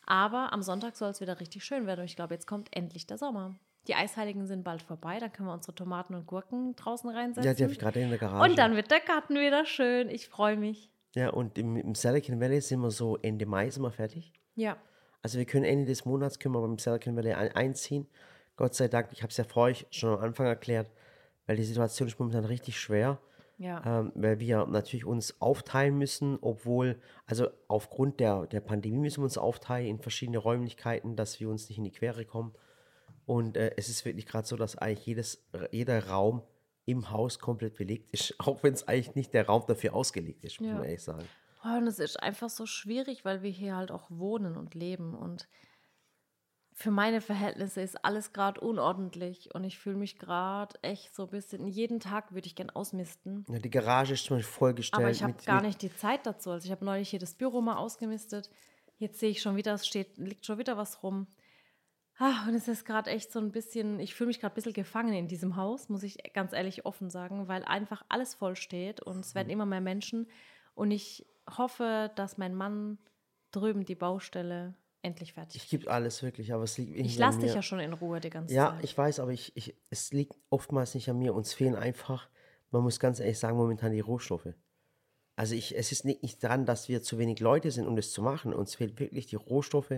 Aber am Sonntag soll es wieder richtig schön werden. Und ich glaube, jetzt kommt endlich der Sommer. Die Eisheiligen sind bald vorbei. Dann können wir unsere Tomaten und Gurken draußen reinsetzen. Ja, die habe ich gerade in der Garage. und dann wird der Garten wieder schön. Ich freue mich. Ja, und im, im Silicon Valley sind wir so Ende Mai sind wir fertig. Ja. Also wir können Ende des Monats können wir beim Silicon Valley ein, einziehen. Gott sei Dank, ich habe es ja vor euch schon am Anfang erklärt, weil die Situation ist momentan richtig schwer. Ja. ähm, weil wir natürlich uns aufteilen müssen, obwohl, also aufgrund der, der Pandemie müssen wir uns aufteilen in verschiedene Räumlichkeiten, dass wir uns nicht in die Quere kommen. Und äh, es ist wirklich gerade so, dass eigentlich jedes, jeder Raum im Haus komplett belegt ist, [LAUGHS] auch wenn es eigentlich nicht der Raum dafür ausgelegt ist, muss Ja. man ehrlich sagen. Oh, und es ist einfach so schwierig, weil wir hier halt auch wohnen und leben. Und für meine Verhältnisse ist alles gerade unordentlich. Und ich fühle mich gerade echt so ein bisschen. Jeden Tag würde ich gern ausmisten. Ja, die Garage ist zum Beispiel vollgestellt. Aber ich habe gar nicht die Zeit dazu. Also ich habe neulich hier das Büro mal ausgemistet. Jetzt sehe ich schon wieder, es steht, liegt schon wieder was rum. Ah, und es ist gerade echt so ein bisschen, ich fühle mich gerade ein bisschen gefangen in diesem Haus, muss ich ganz ehrlich offen sagen, weil einfach alles voll steht und es werden Mhm. immer mehr Menschen. Und ich hoffe, dass mein Mann drüben die Baustelle endlich fertig Ich gebe alles wirklich, aber es liegt Ich lasse dich ja schon in Ruhe die ganze Ja, Zeit. ich weiß, aber ich, ich, es liegt oftmals nicht an mir. Uns fehlen einfach, man muss ganz ehrlich sagen, momentan die Rohstoffe. Also ich, es ist nicht, nicht daran, dass wir zu wenig Leute sind, um das zu machen. Uns fehlt wirklich die Rohstoffe.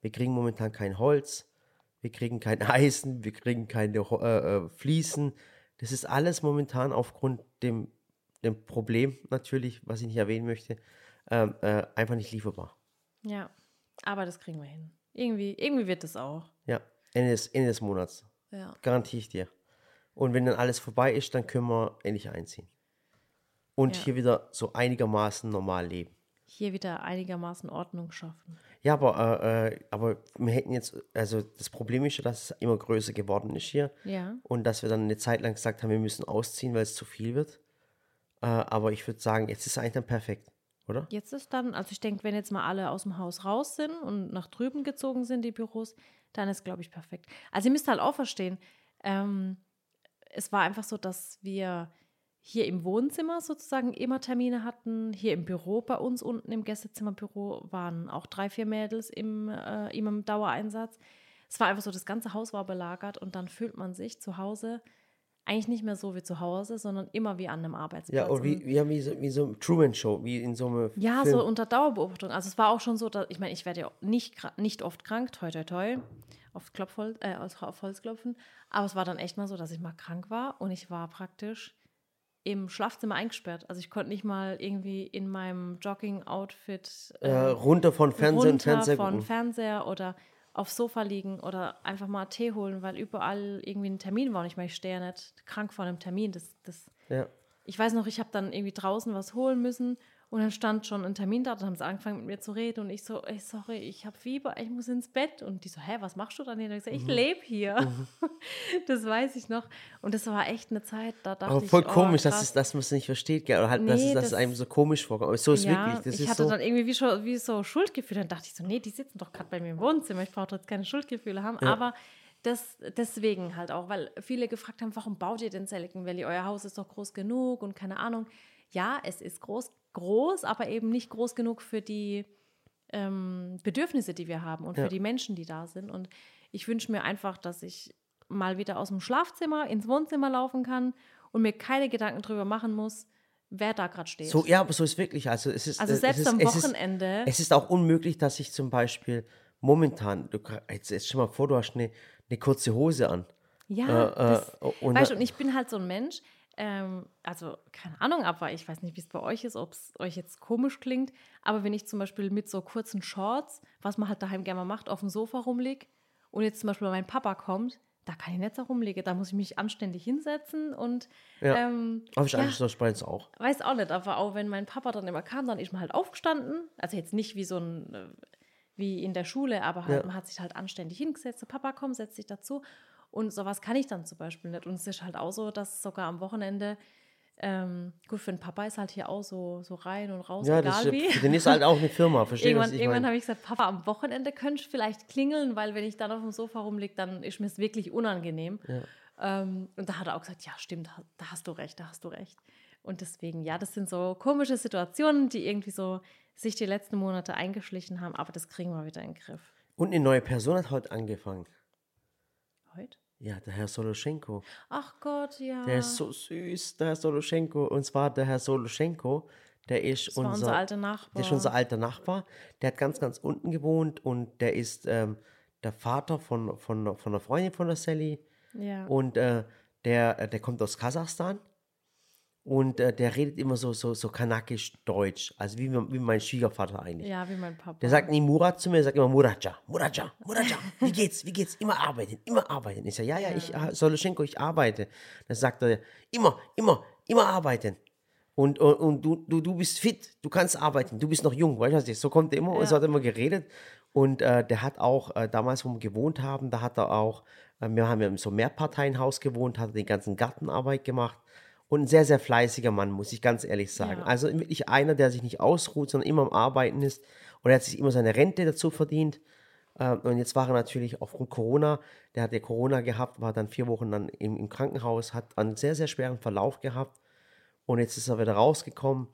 Wir kriegen momentan kein Holz, wir kriegen kein [LAUGHS] Eisen, wir kriegen keine äh, äh, Fliesen. Das ist alles momentan aufgrund dem, dem Problem natürlich, was ich nicht erwähnen möchte, ähm, äh, einfach nicht lieferbar. Ja, aber das kriegen wir hin. Irgendwie, irgendwie wird es auch. Ja, Ende des, Ende des Monats. Ja. Garantiere ich dir. Und wenn dann alles vorbei ist, dann können wir endlich einziehen. Und Ja. hier wieder so einigermaßen normal leben. Hier wieder einigermaßen Ordnung schaffen. Ja, aber, äh, äh, aber wir hätten jetzt, also das Problem ist ja, dass es immer größer geworden ist hier. Ja. Und dass wir dann eine Zeit lang gesagt haben, wir müssen ausziehen, weil es zu viel wird. Äh, aber ich würde sagen, jetzt ist es eigentlich dann perfekt, oder? Jetzt ist dann, also ich denke, wenn jetzt mal alle aus dem Haus raus sind und nach drüben gezogen sind, die Büros, dann ist, glaube ich, perfekt. Also ihr müsst halt auch verstehen, ähm, es war einfach so, dass wir hier im Wohnzimmer sozusagen immer Termine hatten. Hier im Büro bei uns unten im Gästezimmerbüro waren auch drei, vier Mädels im, äh, immer im Dauereinsatz. Es war einfach so, das ganze Haus war belagert und dann fühlt man sich zu Hause eigentlich nicht mehr so wie zu Hause, sondern immer wie an einem Arbeitsplatz. Ja, oder Und- wie, wie, wie, so, wie so eine Truman-Show, wie in so einem ja, Film. so unter Dauerbeobachtung. Also es war auch schon so, dass, ich meine, ich werde ja nicht, nicht oft krank, toi toi toi, auf, Klopfholz, äh, auf auf Holz klopfen. Aber es war dann echt mal so, dass ich mal krank war und ich war praktisch im Schlafzimmer eingesperrt. Also ich konnte nicht mal irgendwie in meinem Jogging-Outfit äh, runter von Fernseher runter Fernseher von gucken. Fernseher oder aufs Sofa liegen oder einfach mal Tee holen, weil überall irgendwie ein Termin war und ich meine, ich stehe ja nicht krank vor einem Termin. Das, das, Ja. ich weiß noch, ich habe dann irgendwie draußen was holen müssen Und dann stand schon ein Termin da, dann haben sie angefangen mit mir zu reden und ich so, ey, sorry, ich habe Fieber, ich muss ins Bett. Und die so, hä, was machst du dann hier? Und ich so, ich Mhm. lebe hier. [LAUGHS] das weiß ich noch. Und das war echt eine Zeit, da dachte Aber ich, voll oh, komisch, dass, krass. es, dass man es nicht versteht, gell? Oder halt, dass, Nee, es, dass es das- einem so komisch vorkommt. Aber so ist ja, wirklich. Das ich hatte so. dann irgendwie wie, schon, wie so Schuldgefühle. Dann dachte ich so, nee, die sitzen doch gerade bei mir im Wohnzimmer. Ich brauche jetzt keine Schuldgefühle haben. Aber das, deswegen halt auch, weil viele gefragt haben, warum baut ihr den Silicon Valley? Euer Haus ist doch groß genug und keine Ahnung. Ja, es ist groß, groß, aber eben nicht groß genug für die ähm, Bedürfnisse, die wir haben und Ja. für die Menschen, die da sind. Und ich wünsche mir einfach, dass ich mal wieder aus dem Schlafzimmer ins Wohnzimmer laufen kann und mir keine Gedanken drüber machen muss, wer da gerade steht. So, ja, aber so ist wirklich. Also, es ist, Also äh, selbst ist, am es ist, Wochenende. Es ist auch unmöglich, dass ich zum Beispiel momentan, du, jetzt, jetzt stell mal vor, du hast eine, eine kurze Hose an. Ja, Äh, äh, das, und weißt du, und ich bin halt so ein Mensch, ähm, also keine Ahnung, aber ich weiß nicht, wie es bei euch ist, ob es euch jetzt komisch klingt, aber wenn ich zum Beispiel mit so kurzen Shorts, was man halt daheim gerne mal macht, auf dem Sofa rumliege und jetzt zum Beispiel mein Papa kommt, da kann ich nicht so rumliegen, da muss ich mich anständig hinsetzen und Ja. ähm, Aber ich ja, eigentlich so bei uns auch. weiß auch nicht, aber auch wenn mein Papa dann immer kam, dann ist man halt aufgestanden, also jetzt nicht wie so ein, äh, wie in der Schule, aber halt, Ja. man hat sich halt anständig hingesetzt, so Papa, komm, setz dich dazu. Und sowas kann ich dann zum Beispiel nicht. Und es ist halt auch so, dass sogar am Wochenende, ähm, gut, für den Papa ist halt hier auch so, so rein und raus, Ja, das egal ist, wie. für den ist halt auch eine Firma, [LAUGHS] verstehst du, was Irgendwann, irgendwann habe ich gesagt, Papa, am Wochenende könntest du vielleicht klingeln, weil wenn ich dann auf dem Sofa rumliege, dann ist mir es wirklich unangenehm. Ähm, und da hat er auch gesagt, ja, stimmt, da hast du recht, da hast du recht. Und deswegen, ja, das sind so komische Situationen, die irgendwie so sich die letzten Monate eingeschlichen haben, aber das kriegen wir wieder in den Griff. Und eine neue Person hat heute angefangen. Heute? Ja, der Herr Soloschenko. Ach Gott, ja. Der ist so süß, der Herr Soloschenko. Und zwar der Herr Soloschenko, der ist war unser alter Nachbar. Der ist unser alter Nachbar. Der hat ganz, ganz unten gewohnt und der ist ähm, der Vater von, von, von einer Freundin von der Sally. ja. Und äh, der, äh, der kommt aus Kasachstan. Und äh, der redet immer so, so, so kanakisch Deutsch. Also wie, wie mein Schwiegervater eigentlich. ja, wie mein Papa. Der sagt nie Murat zu mir, der sagt immer Muradja, Muradja, Muradja. Wie geht's, wie geht's? Immer arbeiten, immer arbeiten. Ich sage, ja, ja, ich, äh, Soloschenko, ich arbeite. Dann sagt er, immer, immer, immer arbeiten. Und, und, und du, du, du bist fit, du kannst arbeiten, du bist noch jung, weißt du was ich? So kommt er immer und so hat er immer geredet. Und äh, der hat auch äh, damals, wo wir gewohnt haben, da hat er auch, äh, wir haben ja in so Mehrparteienhaus gewohnt, hat er die ganzen Gartenarbeit gemacht. Und ein sehr, sehr fleißiger Mann, muss ich ganz ehrlich sagen. Ja. Also wirklich einer, der sich nicht ausruht, sondern immer am Arbeiten ist. Und er hat sich immer seine Rente dazu verdient. Ähm, Und jetzt war er natürlich aufgrund Corona, der hat ja Corona gehabt, war dann vier Wochen dann im, im Krankenhaus, hat einen sehr, sehr schweren Verlauf gehabt. Und jetzt ist er wieder rausgekommen.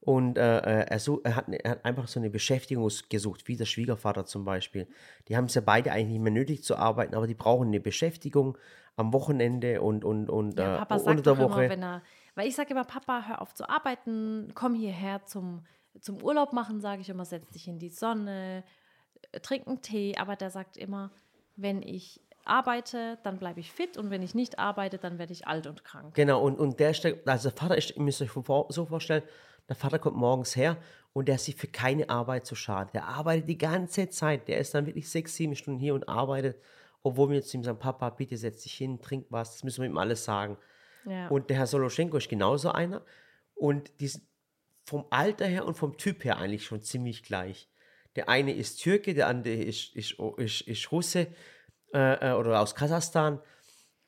Und äh, äh, er, so, er, hat, er hat einfach so eine Beschäftigung gesucht, wie der Schwiegervater zum Beispiel. Die haben es ja beide eigentlich nicht mehr nötig zu arbeiten, aber die brauchen eine Beschäftigung am Wochenende und, und, und Ja, äh, Papa unter sagt der doch Woche. immer, wenn er, weil ich sage immer, Papa, hör auf zu arbeiten, komm hierher zum, zum Urlaub machen, sage ich immer, setz dich in die Sonne, äh, trink einen Tee, aber der sagt immer, wenn ich arbeite, dann bleibe ich fit und wenn ich nicht arbeite, dann werde ich alt und krank. Genau, und, und der stellt, also der Vater ist, ihr müsst euch so vorstellen, der Vater kommt morgens her und der ist sich für keine Arbeit zu schade. Der arbeitet die ganze Zeit. Der ist dann wirklich sechs, sieben Stunden hier und arbeitet, obwohl wir zu ihm sagen, Papa, bitte setz dich hin, trink was, das müssen wir ihm alles sagen. Ja. Und der Herr Soloschenko ist genauso einer. Und die sind vom Alter her und vom Typ her eigentlich schon ziemlich gleich. Der eine ist Türke, der andere ist, ist, ist, ist Russe äh, äh, oder aus Kasachstan.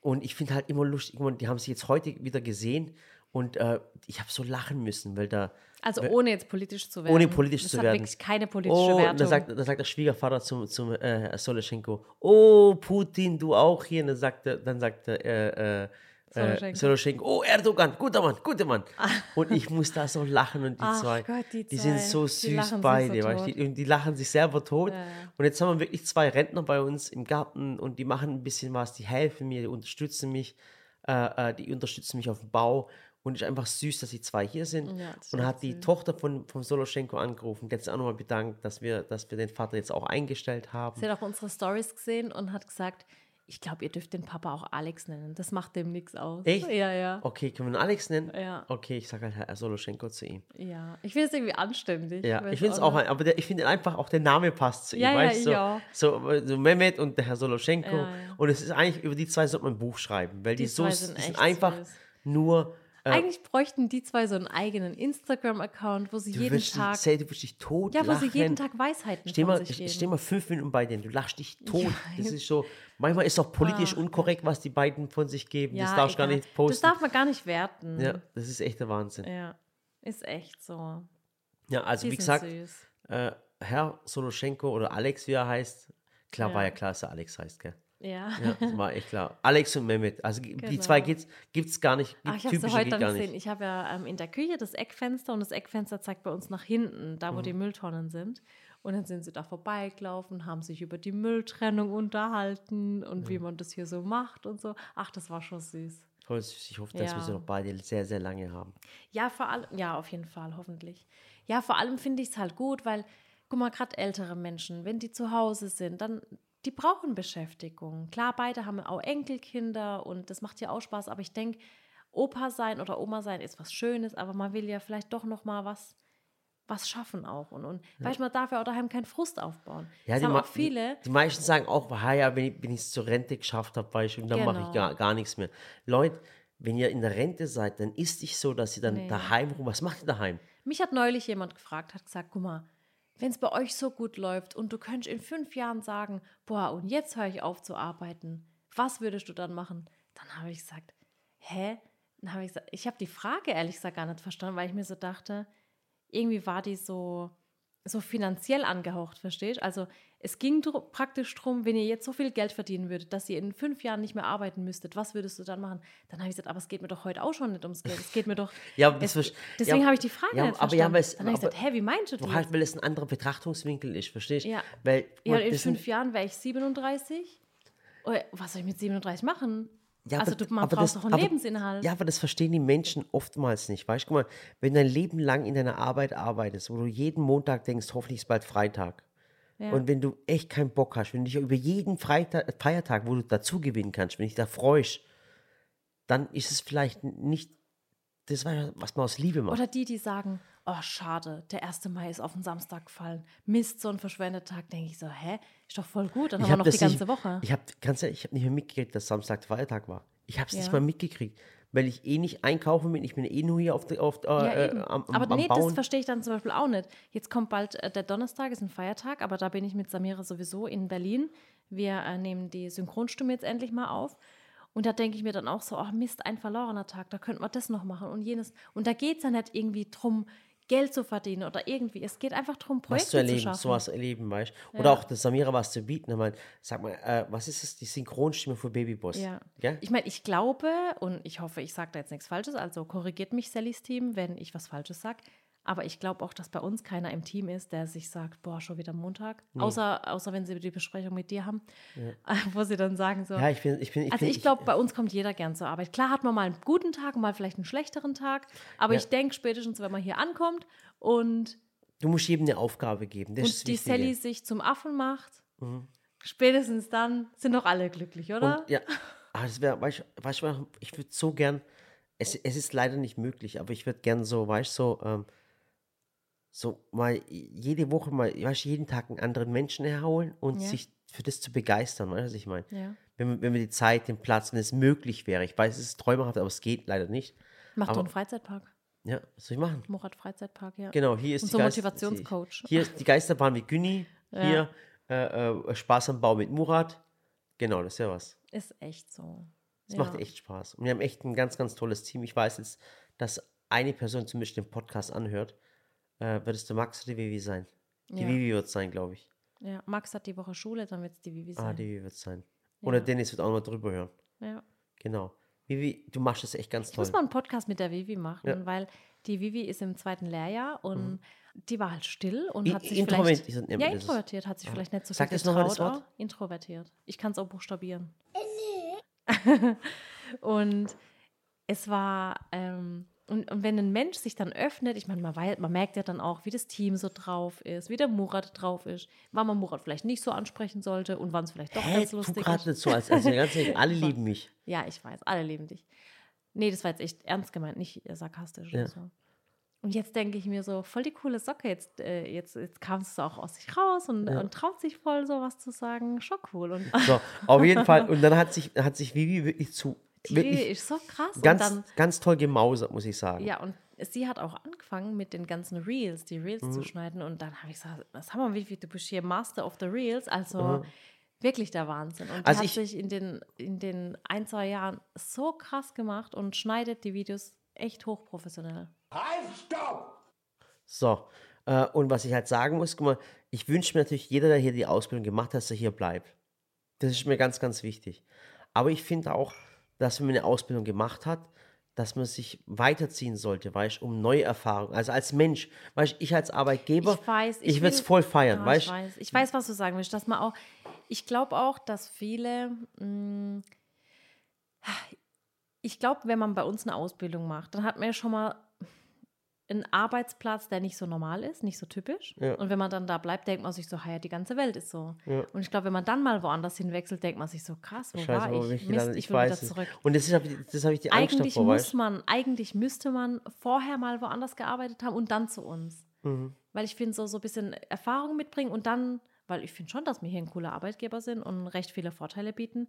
Und ich finde halt immer lustig, die haben sich jetzt heute wieder gesehen und äh, ich habe so lachen müssen, weil da. also ohne jetzt politisch zu werden. Ohne politisch das zu werden. wirklich keine politische Oh, Wertung. da sagt, da sagt der Schwiegervater zum, zum äh, Soloschenko, oh, Putin, du auch hier. Und dann sagt dann sagt er, äh, äh, Soloschenko. äh, Soloschenko, oh, Erdogan, guter Mann, guter Mann. [LAUGHS] Und ich muss da so lachen und die Ach zwei, Gott, die sind zwei, so die süß beide, so weißt die, und die lachen sich selber tot. Ja, ja. Und jetzt haben wir wirklich zwei Rentner bei uns im Garten und die machen ein bisschen was, die helfen mir, die unterstützen mich, äh, äh, die unterstützen mich auf dem Bau. Und es ist einfach süß, dass die zwei hier sind. Ja, und hat die süß. Tochter von, von Soloschenko angerufen, sich auch nochmal bedankt, dass wir, dass wir den Vater jetzt auch eingestellt haben. Sie hat auch unsere Stories gesehen und hat gesagt, ich glaube, ihr dürft den Papa auch Alex nennen. Das macht dem nichts aus. Echt? Ja, ja. Okay, können wir ihn Alex nennen? Ja. Okay, ich sage halt Herr Soloschenko zu ihm. Ja, ich finde es irgendwie anständig. Ja, ich finde es auch, aber der, ich finde einfach auch der Name passt zu ihm, Ja, ja, weißt auch. So, so, so Mehmet und der Herr Soloschenko. Ja, ja. Und es ist eigentlich, über die zwei sollte man ein Buch schreiben, weil die, Die so, sind sind einfach süß. nur Eigentlich bräuchten die zwei so einen eigenen Instagram-Account, wo sie Du jeden wirst, Tag. say, du wirst dich tot Ja, wo sie jeden lachen. Tag Weisheiten Steh von mal, sich geben. steh mal fünf Minuten bei denen, du lachst dich tot. [LAUGHS] das ist so, manchmal ist auch politisch Ah, unkorrekt, was die beiden von sich geben. ja, das darfst du gar nicht posten. Das darf man gar nicht werten. ja, das ist echt der Wahnsinn. Ja, ist echt so. Ja, also Die wie gesagt, äh, Herr Soloschenko oder Alex, wie er heißt, klar war Ja. ja klar, dass er Alex heißt, gell? Ja. Ja, das [LAUGHS] war echt klar. Alex und Mehmet. Also die Genau. zwei gibt's, gibt's gar nicht. Ach, ich habe sie heute dann gar gesehen. Ich habe ja ähm, in der Küche das Eckfenster und das Eckfenster zeigt bei uns nach hinten, da wo Mhm. die Mülltonnen sind. Und dann sind sie da vorbeigelaufen, haben sich über die Mülltrennung unterhalten und wie man das hier so macht und so. Ach, das war schon süß. Voll süß. Ich hoffe, dass wir sie Ja. noch beide sehr, sehr lange haben. Ja, vor allem, ja, auf jeden Fall, hoffentlich. Ja, vor allem finde ich es halt gut, weil, guck mal, gerade ältere Menschen, wenn die zu Hause sind, dann, die brauchen Beschäftigung. Klar, beide haben auch Enkelkinder und das macht ja auch Spaß, aber ich denke, Opa sein oder Oma sein ist was Schönes, aber man will ja vielleicht doch noch mal was, was schaffen auch. Und, und weißt du, man darf ja auch daheim keinen Frust aufbauen. Ja, die, auch viele. Die, die meisten sagen auch, ja, wenn ich, es zur Rente geschafft habe, weißt dann mache ich Genau. gar, gar nichts mehr. Leute, wenn ihr in der Rente seid, dann ist nicht so, dass ihr dann Nee. daheim rum. Was macht ihr daheim? Mich hat neulich jemand gefragt, hat gesagt, guck mal, wenn es bei euch so gut läuft und du könntest in fünf Jahren sagen, boah, und jetzt höre ich auf zu arbeiten, was würdest du dann machen? Dann habe ich gesagt, hä? Dann habe ich gesagt, ich habe die Frage ehrlich gesagt gar nicht verstanden, weil ich mir so dachte, irgendwie war die so, so finanziell angehaucht, verstehst? Also es ging dr praktisch darum, wenn ihr jetzt so viel Geld verdienen würdet, dass ihr in fünf Jahren nicht mehr arbeiten müsstet, was würdest du dann machen? Dann habe ich gesagt, aber es geht mir doch heute auch schon nicht ums Geld. Es geht mir doch. [LAUGHS] Ja, es, deswegen ja, habe ich die Frage ja, nicht aber ja, verstanden. aber es- dann habe ich gesagt, hä, wie meinst du das? halt, weil es ein anderer Betrachtungswinkel ist, verstehst du? Ja. Weil, ja, in fünf Jahren wäre ich 37. Oder was soll ich mit 37 machen? Ja, also aber- du, man aber braucht das- doch einen aber- Lebensinhalt. Ja, aber das verstehen die Menschen oftmals nicht. Weißt du, guck mal, wenn du ein Leben lang in deiner Arbeit arbeitest, wo du jeden Montag denkst, hoffentlich ist bald Freitag. Ja. Und wenn du echt keinen Bock hast, wenn du dich über jeden Freitag, Feiertag, wo du dazu gewinnen kannst, wenn dich da freust, dann ist es vielleicht nicht das, was man aus Liebe macht. Oder die, die sagen, oh schade, der 1. Mai ist auf den Samstag gefallen. Mist, so ein verschwendeter Tag. Denke ich so, hä? Ist doch voll gut, dann haben wir noch die das ganze nicht, Woche. Ich habe ganz ehrlich, ich habe nicht mehr mitgekriegt, dass Samstag Feiertag war. Ich habe es Ja. nicht mal mitgekriegt, weil ich eh nicht einkaufen bin. Ich bin eh nur hier auf, auf, äh, Ja, äh, am, aber am nee, das Bauen. verstehe ich dann zum Beispiel auch nicht. Jetzt kommt bald äh, der Donnerstag, ist ein Feiertag, aber da bin ich mit Samira sowieso in Berlin. Wir äh, nehmen die Synchronstimme jetzt endlich mal auf. Und da denke ich mir dann auch so, oh Mist, ein verlorener Tag, da könnten wir das noch machen und jenes. Und da geht es ja nicht irgendwie drum, Geld zu verdienen oder irgendwie. Es geht einfach darum, Projekte was zu erleben, schaffen. sowas erleben, weißt du? Oder auch der Samira was zu bieten. Ich meine, sag mal, äh, was ist es, die Synchronstimme für Babyboss? Ja. Gell? Ich meine, ich glaube und ich hoffe, ich sage da jetzt nichts Falsches, also korrigiert mich Sallys Team, wenn ich was Falsches sage. Aber ich glaube auch, dass bei uns keiner im Team ist, der sich sagt, boah, schon wieder Montag. Außer, außer wenn sie die Besprechung mit dir haben, [LAUGHS] wo sie dann sagen so. Ja, ich bin, ich bin, ich also bin, ich glaube, bei uns kommt jeder gern zur Arbeit. Klar hat man mal einen guten Tag und mal vielleicht einen schlechteren Tag, aber Ja. ich denke spätestens, wenn man hier ankommt und, du musst jedem eine Aufgabe geben. Das ist und die Wichtige. Sally sich zum Affen macht, spätestens dann sind doch alle glücklich, oder? Und, ja, aber das wäre, weißt, du- weißt du, ich würde so gern, es, es ist leider nicht möglich, aber ich würde gern so, weißt du, so, ähm, so mal jede Woche mal, weißt du, jeden Tag einen anderen Menschen herholen und Ja. sich für das zu begeistern, weißt du, was ich meine? Ja. Wenn, wir- wenn wir die Zeit, den Platz, wenn es möglich wäre. Ich weiß, es ist träumerhaft, aber es geht leider nicht. Macht doch einen Freizeitpark. Ja, was soll ich machen? Murat Freizeitpark, ja. Genau, hier ist Unser die Geist- Motivationscoach. Hier ist die Geisterbahn mit Günni, Ja. hier äh, äh, Spaß am Bau mit Murat. Genau, das ist ja was. Ist echt so. Es macht echt Spaß. Und wir haben echt ein ganz, ganz tolles Team. Ich weiß jetzt, dass eine Person zum Beispiel den Podcast anhört. Äh, wird es der Max oder die Vivi sein? Die Ja. Vivi wird es sein, glaube ich. Ja, Max hat die Woche Schule, dann wird es die Vivi Ah, sein. die Vivi wird es sein. Oder Ja. Dennis wird auch mal drüber hören. ja. Genau. Vivi, du machst das echt ganz Ich toll. muss mal einen Podcast mit der Vivi machen, Ja. weil die Vivi ist im zweiten Lehrjahr und die war halt still und I- hat sich vielleicht... Ja, introvertiert, hat sich vielleicht nicht so Sag viel das noch mal, das getraut. Wort. auch. Introvertiert. Ich kann es auch buchstabieren. [LAUGHS] und es war... Ähm, und, und wenn ein Mensch sich dann öffnet, ich meine, man, wei- man merkt ja dann auch, wie das Team so drauf ist, wie der Murat drauf ist, wann man Murat vielleicht nicht so ansprechen sollte und wann es vielleicht doch Hä, ganz lustig gerade ist. nicht so, als, also ganz ehrlich, alle lieben mich. Ja, ich weiß, alle lieben dich. Nee, das war jetzt echt ernst gemeint, nicht äh, sarkastisch Ja. oder so. Und jetzt denke ich mir so, voll die coole Socke, jetzt, äh, jetzt, jetzt kam es auch aus sich raus und, und traut sich voll so was zu sagen. Schon cool. Und So, auf jeden Fall. Und dann hat sich, hat sich Vivi wirklich zu Die wirklich ist so krass. ganz, und dann, ganz toll gemausert, muss ich sagen. ja, und sie hat auch angefangen mit den ganzen Reels, die Reels Mhm. zu schneiden. Und dann habe ich gesagt, sag mal, wie viel du bist hier Master of the Reels. Also Mhm. wirklich der Wahnsinn. Und die Also hat ich- sich in den, in den ein, zwei Jahren so krass gemacht und schneidet die Videos echt hochprofessionell. Halt, stopp! So, äh, und was ich halt sagen muss, guck mal, ich wünsche mir natürlich, jeder, der hier die Ausbildung gemacht hat, dass er hier bleibt. Das ist mir ganz, ganz wichtig. Aber ich finde auch, dass man eine Ausbildung gemacht hat, dass man sich weiterziehen sollte, weißt du, um neue Erfahrungen. Also als Mensch, weißt du, ich als Arbeitgeber, Ich weiß, ich würde es will- voll feiern, Ja, weißt ich weiß. Ich weiß, was du sagen willst. Dass man auch, ich glaube auch, dass viele, mh, ich glaube, wenn man bei uns eine Ausbildung macht, dann hat man ja schon mal einen Arbeitsplatz, der nicht so normal ist, nicht so typisch. Ja. Und wenn man dann da bleibt, denkt man sich so, ja, die ganze Welt ist so. Ja. Und ich glaube, wenn man dann mal woanders hinwechselt, denkt man sich so, krass, wo war Scheiße, wo bin ich? Mist, ich Ich will wieder zurück. Und das, ist, das habe ich die Angst Eigentlich davor, muss weißt man, eigentlich müsste man vorher mal woanders gearbeitet haben und dann zu uns. Mhm. Weil ich finde, so, so ein bisschen Erfahrung mitbringen und dann, weil ich finde schon, dass wir hier ein cooler Arbeitgeber sind und recht viele Vorteile bieten.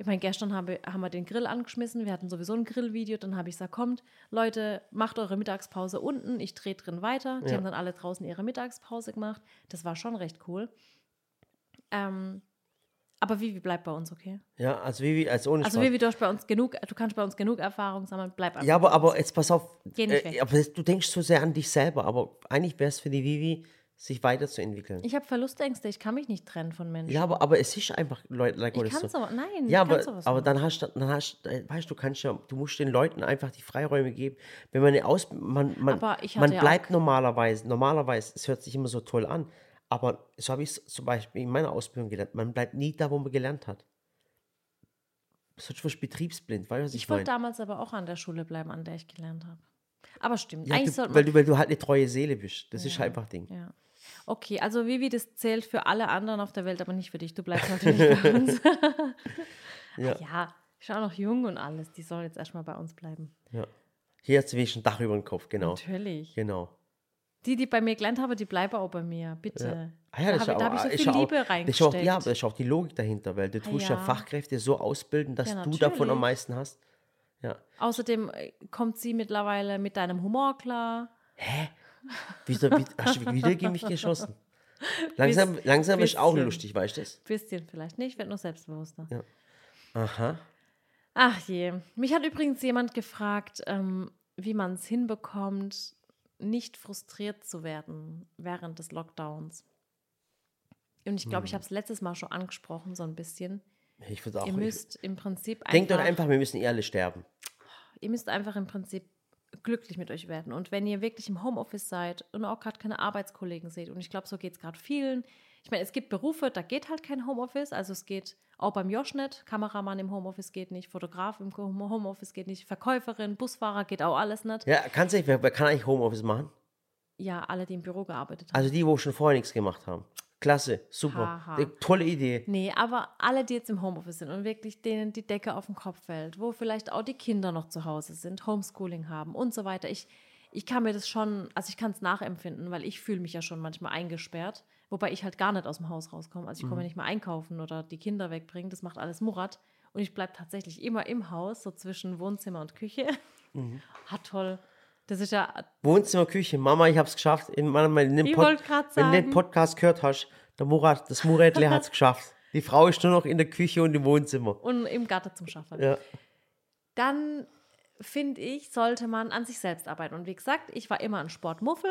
Ich meine, gestern haben wir, haben wir den Grill angeschmissen, wir hatten sowieso ein Grillvideo, dann habe ich gesagt, kommt, Leute, macht eure Mittagspause unten, ich drehe drin weiter. Die Ja. haben dann alle draußen ihre Mittagspause gemacht. Das war schon recht cool. Ähm, aber Vivi bleibt bei uns, okay? Ja, also Vivi, also ohne Also Spaß. Vivi, du hast bei uns genug, du kannst bei uns genug Erfahrung sammeln, bleib einfach. Ja, aber, aber jetzt pass auf. Geh nicht äh, weg. aber du denkst so sehr an dich selber, aber eigentlich wäre es für die Vivi, sich weiterzuentwickeln. Ich habe Verlustängste, ich kann mich nicht trennen von Menschen. Ja, aber, aber es ist einfach, Leute, like ich kann so. so, nein, Ja, aber, sowas aber dann hast du, dann hast, äh, weißt du, du kannst ja, du musst den Leuten einfach die Freiräume geben. Wenn man eine Aus, man, man, Aber ich man hatte ja bleibt normalerweise, normalerweise, es hört sich immer so toll an, aber so habe ich es zum Beispiel in meiner Ausbildung gelernt. Man bleibt nie da, wo man gelernt hat. Sonst wirst du betriebsblind, weißt du, was ich, Ich wollte damals aber auch an der Schule bleiben, an der ich gelernt habe. Aber stimmt. Ja, du, weil, du, weil du halt eine treue Seele bist. Das ist Ja. einfach Ding. ja. Okay, also Vivi, das zählt für alle anderen auf der Welt, aber nicht für dich. Du bleibst natürlich bei [LAUGHS] uns. Ja. ja, ich bin auch noch jung und alles. Die sollen jetzt erstmal bei uns bleiben. Ja. Hier hat sie wenigstens ein Dach über den Kopf, genau. Natürlich. Genau. Die, die bei mir gelernt haben, die bleiben auch bei mir. Bitte. Ah ja, da das habe ist da auch- hab ich so viel auch- Liebe ist auch, reingesteckt. Ja, aber das ist auch die Logik dahinter, weil du tust ja, ja. Fachkräfte so ausbilden, dass Ja, du davon am meisten hast. Ja. Außerdem äh, kommt sie mittlerweile mit deinem Humor klar. Wieso, wie, hast du wieder gegen mich geschossen? [LAUGHS] Langsam, Biss- langsam ist auch bisschen. lustig, weißt du das? Bisschen vielleicht nicht, wird nur selbstbewusster. Ja. Aha. Ach je. Mich hat übrigens jemand gefragt, ähm, wie man es hinbekommt, nicht frustriert zu werden während des Lockdowns. Und ich glaube, ich Hm. habe es letztes Mal schon angesprochen, so ein bisschen. Ich würde auch. ihr ich, müsst im Prinzip denkt doch einfach, einfach, wir müssen eh alle sterben. ihr müsst einfach im Prinzip glücklich mit euch werden. Und wenn ihr wirklich im Homeoffice seid und auch gerade keine Arbeitskollegen seht, und ich glaube, so geht es gerade vielen. Ich meine, es gibt Berufe, da geht halt kein Homeoffice. Also es geht auch beim Josh nicht. Kameramann im Homeoffice geht nicht, Fotograf im Homeoffice geht nicht, Verkäuferin, Busfahrer geht auch alles nicht. Ja, kannst du wer, wer kann eigentlich Homeoffice machen? Ja, alle, die im Büro gearbeitet haben. Also die, wo schon vorher nichts gemacht haben. Klasse, super. Haha. Die- Tolle Idee. Nee, aber alle, die jetzt im Homeoffice sind und wirklich denen die Decke auf den Kopf fällt, wo vielleicht auch die Kinder noch zu Hause sind, Homeschooling haben und so weiter. Ich, ich kann mir das schon, also ich kann es nachempfinden, weil ich fühle mich ja schon manchmal eingesperrt, wobei ich halt gar nicht aus dem Haus rauskomme. Also ich komme ja nicht mal einkaufen oder die Kinder wegbringen, das macht alles Murat. Und ich bleibe tatsächlich immer im Haus, so zwischen Wohnzimmer und Küche. Hat [LAUGHS] toll. Das ist ja, Wohnzimmer, Küche, Mama, ich hab's geschafft. In, meinem- in dem Ich Pod- Wenn du den. Podcast gehört hast, der Murat, das Murädle hat's [LAUGHS] geschafft. Die Frau ist nur noch in der Küche und im Wohnzimmer. und im Garten zum Schaffen. Ja. dann finde ich, sollte man an sich selbst arbeiten. Und wie gesagt, ich war immer ein Sportmuffel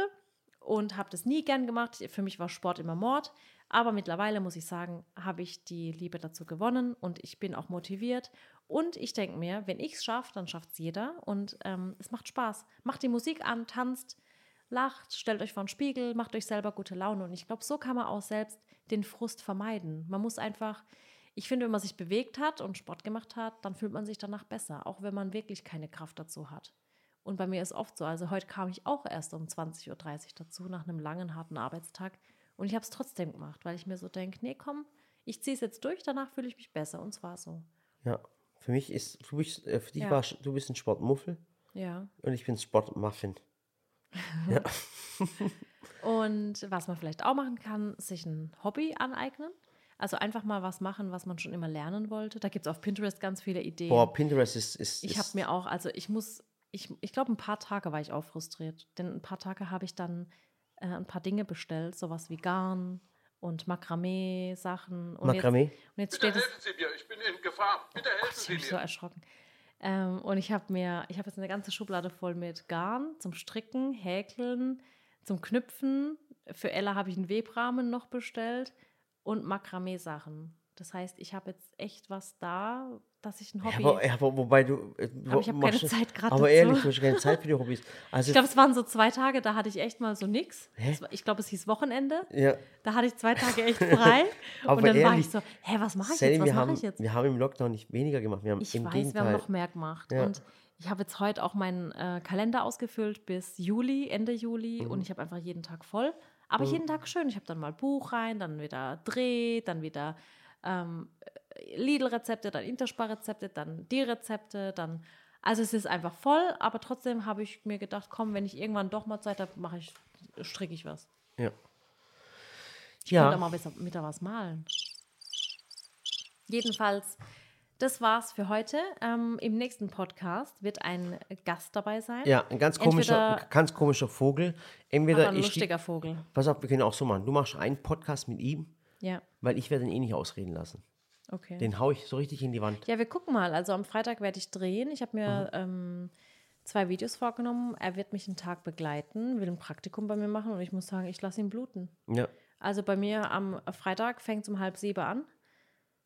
und habe das nie gern gemacht. Für mich war Sport immer Mord. Aber mittlerweile muss ich sagen, habe ich die Liebe dazu gewonnen und ich bin auch motiviert. Und ich denke mir, wenn ich es schaffe, dann schafft es jeder. Und ähm, es macht Spaß. Macht die Musik an, tanzt, lacht, stellt euch vor den Spiegel, macht euch selber gute Laune. Und ich glaube, so kann man auch selbst den Frust vermeiden. Man muss einfach, ich finde, wenn man sich bewegt hat und Sport gemacht hat, dann fühlt man sich danach besser, auch wenn man wirklich keine Kraft dazu hat. Und bei mir ist oft so, also heute kam ich auch erst um 20.30 Uhr dazu, nach einem langen, harten Arbeitstag. Und ich habe es trotzdem gemacht, weil ich mir so denke, nee, komm, ich ziehe es jetzt durch, danach fühle ich mich besser. Und zwar so. ja. Für mich ist, du bist, äh, für dich Ja. war, du bist ein Sportmuffel Ja. und ich bin Sportmuffin. [LAUGHS] Und was man vielleicht auch machen kann, sich ein Hobby aneignen. Also einfach mal was machen, was man schon immer lernen wollte. Da gibt es auf Pinterest ganz viele Ideen. Boah, Pinterest ist. ist, ich habe mir auch, also ich muss, ich, ich glaube, ein paar Tage war ich auch frustriert. Denn ein paar Tage habe ich dann äh, ein paar Dinge bestellt, sowas wie Garn und Makramee-Sachen. Und Makramee? Jetzt, und jetzt Bitte steht es. helfen Sie mir, ich bin in Gefahr. Bitte helfen Ich Sie bin so mir. erschrocken. Ähm, und ich habe mir, ich habe jetzt eine ganze Schublade voll mit Garn zum Stricken, Häkeln, zum Knüpfen. Für Ella habe ich einen Webrahmen noch bestellt und Makramee-Sachen. Das heißt, ich habe jetzt echt was da, dass ich ein Ja, Hobby. aber, ja, aber wobei du. äh, Aber ich hab keine Zeit grad Aber dazu. ehrlich, du hast keine Zeit für die Hobbys. [LAUGHS] Also, ich glaube, es waren so zwei Tage, da hatte ich echt mal so nix. Hä? War- Ich glaube, es hieß Wochenende. ja, Da hatte ich zwei Tage echt [LAUGHS] frei. Aber und dann war ehrlich, ich so, hä, was mache ich jetzt? Was mache ich jetzt? wir haben im Lockdown nicht weniger gemacht. Wir haben Ich im weiß, Gegenteil. wir haben noch mehr gemacht. Ja. Und ich habe jetzt heute auch meinen äh, Kalender ausgefüllt bis Juli, Ende Juli. Mhm. Und ich habe einfach jeden Tag voll. Aber jeden Tag schön. Ich habe dann mal Buch rein, dann wieder Dreh, dann wieder ähm, Lidl-Rezepte, dann Interspar-Rezepte, dann die Rezepte, dann. Also es ist einfach voll, aber trotzdem habe ich mir gedacht, komm, wenn ich irgendwann doch mal Zeit habe, mache ich, stricke ich was. ja. Ich könnte auch Ja, mal besser mit da was malen. Jedenfalls, das war's für heute. Ähm, Im nächsten Podcast wird ein Gast dabei sein. ja, ein ganz komischer, Entweder- ganz komischer Vogel. Entweder ein ich. lustiger Vogel. Pass auf, wir können auch so machen. Du machst einen Podcast mit ihm, Ja, weil ich werde ihn eh nicht ausreden lassen. Okay. Den hau ich so richtig in die Wand. Ja, wir gucken mal. Also am Freitag werde ich drehen. Ich habe mir ähm, zwei Videos vorgenommen. Er wird mich einen Tag begleiten, will ein Praktikum bei mir machen und ich muss sagen, ich lasse ihn bluten. Ja. Also bei mir am Freitag fängt es um halb sieben an.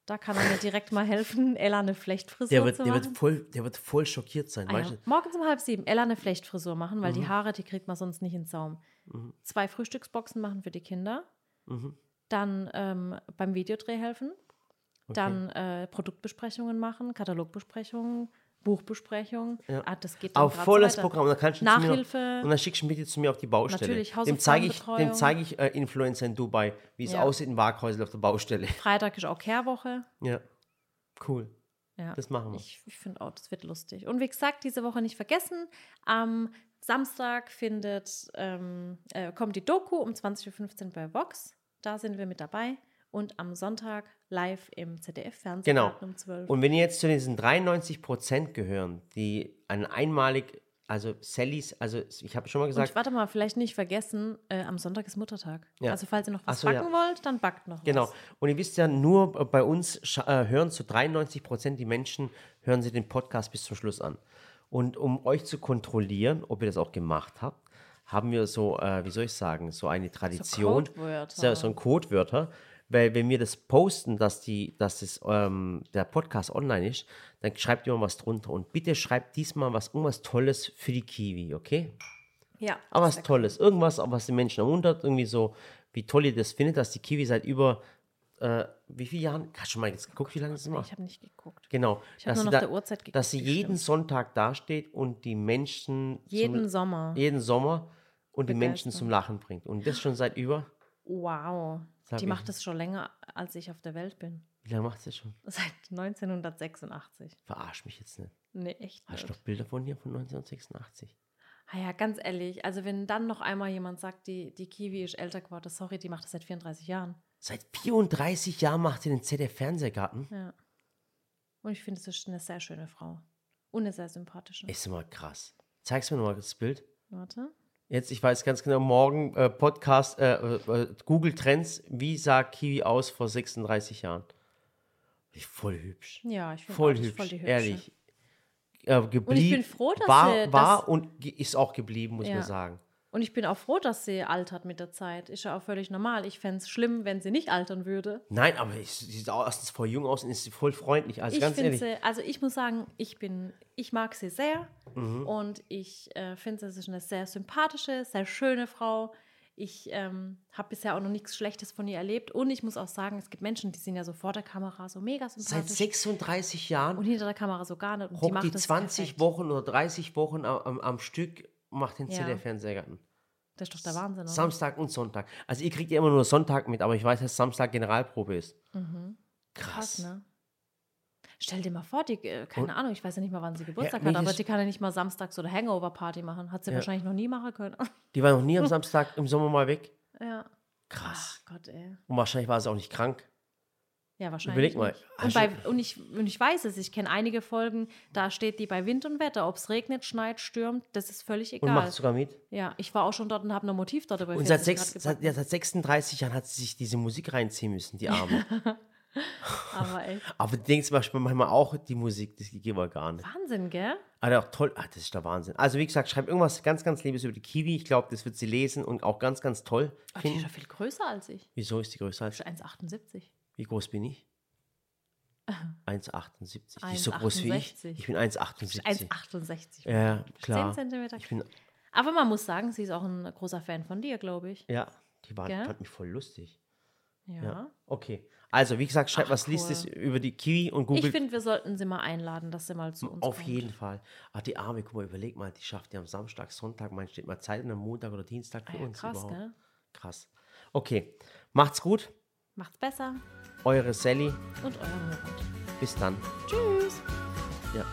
Da kann er mir direkt mal helfen, [LAUGHS] Ella eine Flechtfrisur Der wird, zu der, machen. wird voll, der wird voll schockiert sein. Ah, ja. Morgens um halb sieben Ella eine Flechtfrisur machen, weil Mhm. die Haare, die kriegt man sonst nicht ins Saum. Zwei Frühstücksboxen machen für die Kinder. Mhm. Dann ähm, beim Videodreh helfen. Dann äh, Produktbesprechungen machen, Katalogbesprechungen, Buchbesprechungen. Ja. Ah, das geht dann Auf volles weiter. Programm. Dann, kannst du mir Nachhilfe. noch, und dann schickst du mich zu mir auf die Baustelle. Natürlich, dem zeige ich, dem zeige ich äh, Influencer in Dubai, wie es Ja. aussieht in Waghäusel auf der Baustelle. [LAUGHS] Freitag ist auch Kehrwoche. Ja, cool. Ja. Das machen wir. Ich, ich finde auch, das wird lustig. Und wie gesagt, diese Woche nicht vergessen, am Samstag findet, ähm, äh, kommt die Doku um 20.15 Uhr bei Vox. Da sind wir mit dabei. Und am Sonntag live im ZDF-Fernsehen Genau. um 12 Und wenn ihr jetzt zu diesen 93 Prozent gehören, die einen einmalig, also Sallys, also ich habe schon mal Und gesagt, warte mal, vielleicht nicht vergessen, äh, am Sonntag ist Muttertag. Ja. Also falls ihr noch was so, ja. backen wollt, dann backt noch genau. was. Und ihr wisst ja, nur bei uns äh, hören zu 93 Prozent die Menschen, hören sie den Podcast bis zum Schluss an. Und um euch zu kontrollieren, ob ihr das auch gemacht habt, haben wir so, äh, wie soll ich sagen, so eine Tradition. Codewörter. So, so ein Codewörter. Weil wenn wir das posten, dass, die, dass das, ähm, der Podcast online ist, dann schreibt immer was drunter. Und bitte schreibt diesmal was, irgendwas Tolles für die Kiwi, okay? Ja. Aber das was Tolles. Irgendwas, was die Menschen ermuntert, irgendwie so, wie toll ihr das findet, dass die Kiwi seit über, äh, wie viele Jahren, hast du mal jetzt geguckt, wie lange das cool. macht? Ich habe nicht geguckt. Genau. Ich hab dass nur nach der Uhrzeit geguckt, Dass sie jeden stimmt. Sonntag dasteht und die Menschen Jeden zum, Sommer. jeden Sommer und die Menschen Begeistern. zum Lachen bringt. Und das schon seit über, Wow. Sag Die ich. macht das schon länger, als ich auf der Welt bin. wie lange macht sie das schon? Seit 1986. Verarsch mich jetzt nicht. Nee, echt Hast du noch Bilder von dir von 1986? Ah ja, ganz ehrlich, also wenn dann noch einmal jemand sagt, die, die Kiwi ist älter geworden, sorry, die macht das seit 34 Jahren. Seit 34 Jahren macht sie den ZDF-Fernsehgarten. Ja. Und ich finde, es ist eine sehr schöne Frau. Und eine sehr sympathische. Ist immer krass. Zeig's mir nochmal das Bild. Warte. Jetzt, ich weiß ganz genau, morgen äh, Podcast, äh, äh, Google Trends, wie sah Kiwi aus vor 36 Jahren? Voll hübsch. Ja, ich finde Voll hübsch, voll die Hübsche. ehrlich. Äh, geblieben, bin froh, dass war, sie- war und ist auch geblieben, muss Ja. man sagen. Und ich bin auch froh, dass sie altert mit der Zeit. Ist ja auch völlig normal. Ich fände es schlimm, wenn sie nicht altern würde. Nein, aber ich, sie sieht auch erstens voll jung aus und ist voll freundlich. Also ich ganz ehrlich. sie, also ich muss sagen, ich bin, ich mag sie sehr Mhm. und ich äh, finde, sie ist eine sehr sympathische, sehr schöne Frau. Ich ähm, habe bisher auch noch nichts Schlechtes von ihr erlebt und ich muss auch sagen, es gibt Menschen, die sind ja so vor der Kamera so mega Seit sympathisch 36 Jahren und hinter der Kamera so gar nicht. Und die macht die das 20 perfekt. Wochen oder 30 Wochen am, am Stück, macht den Ja. ZDF-Fernsehgarten. Das ist doch der Wahnsinn, oder? Samstag und Sonntag. Also ihr kriegt ja immer nur Sonntag mit, aber ich weiß, dass Samstag Generalprobe ist. Krass. Krass, ne? Stell dir mal vor, die, äh, keine Und- Ahnung, ich weiß ja nicht mal, wann sie Geburtstag mir hat, aber die kann ja nicht mal samstags oder Hangover-Party machen. Hat sie Ja. wahrscheinlich noch nie machen können. [LAUGHS] Die war noch nie am Samstag im Sommer mal weg. ja. Krass. Ach Gott, ey. Und wahrscheinlich war sie auch nicht krank. Ja, wahrscheinlich. Überleg mal, Und, bei, und, ich, und ich weiß es, ich kenne einige Folgen, da steht die bei Wind und Wetter. Ob es regnet, schneit, stürmt, das ist völlig Und egal. macht sogar mit. Ja, ich war auch schon dort und habe ein Motiv dort bei Und seit, 40 sechs, seit, ja, seit 36 Jahren hat sie sich diese Musik reinziehen müssen, die Arme. [LAUGHS] Aber echt. Aber du denkst zum Beispiel manchmal auch, die Musik, das geht aber gar nicht. Wahnsinn, gell? Aber auch toll, ah, das ist der Wahnsinn. Also wie gesagt, schreib irgendwas ganz, ganz Liebes über die Kiwi. Ich glaube, das wird sie lesen und auch ganz, ganz toll Oh, die ist ja viel größer als ich. Wieso ist die größer als ist 1,78. Wie groß bin ich? [LAUGHS] 1,78. Die ist so groß wie ich. 1,68. Ich bin 1,78. 1,68. Ja, klar. 10 Zentimeter. Ich bin, Aber man muss sagen, sie ist auch ein großer Fan von dir, glaube ich. ja, die war, Gell? fand mich voll lustig. Ja. Okay. Also, wie gesagt, schreib Ach, was Listes cool. über die Kiwi und Google. Ich finde, wir sollten sie mal einladen, dass sie mal zu uns Auf kommt. jeden Fall. Ach, die Arme, guck mal, überleg mal, die schafft ja am Samstag, Sonntag, man steht mal Zeit und am Montag oder Dienstag für Ah ja, uns krass, überhaupt. gell? Krass. Okay. Macht's gut. Macht's besser Eure Sally. und euer Murat. Bis dann. Tschüss. Ja.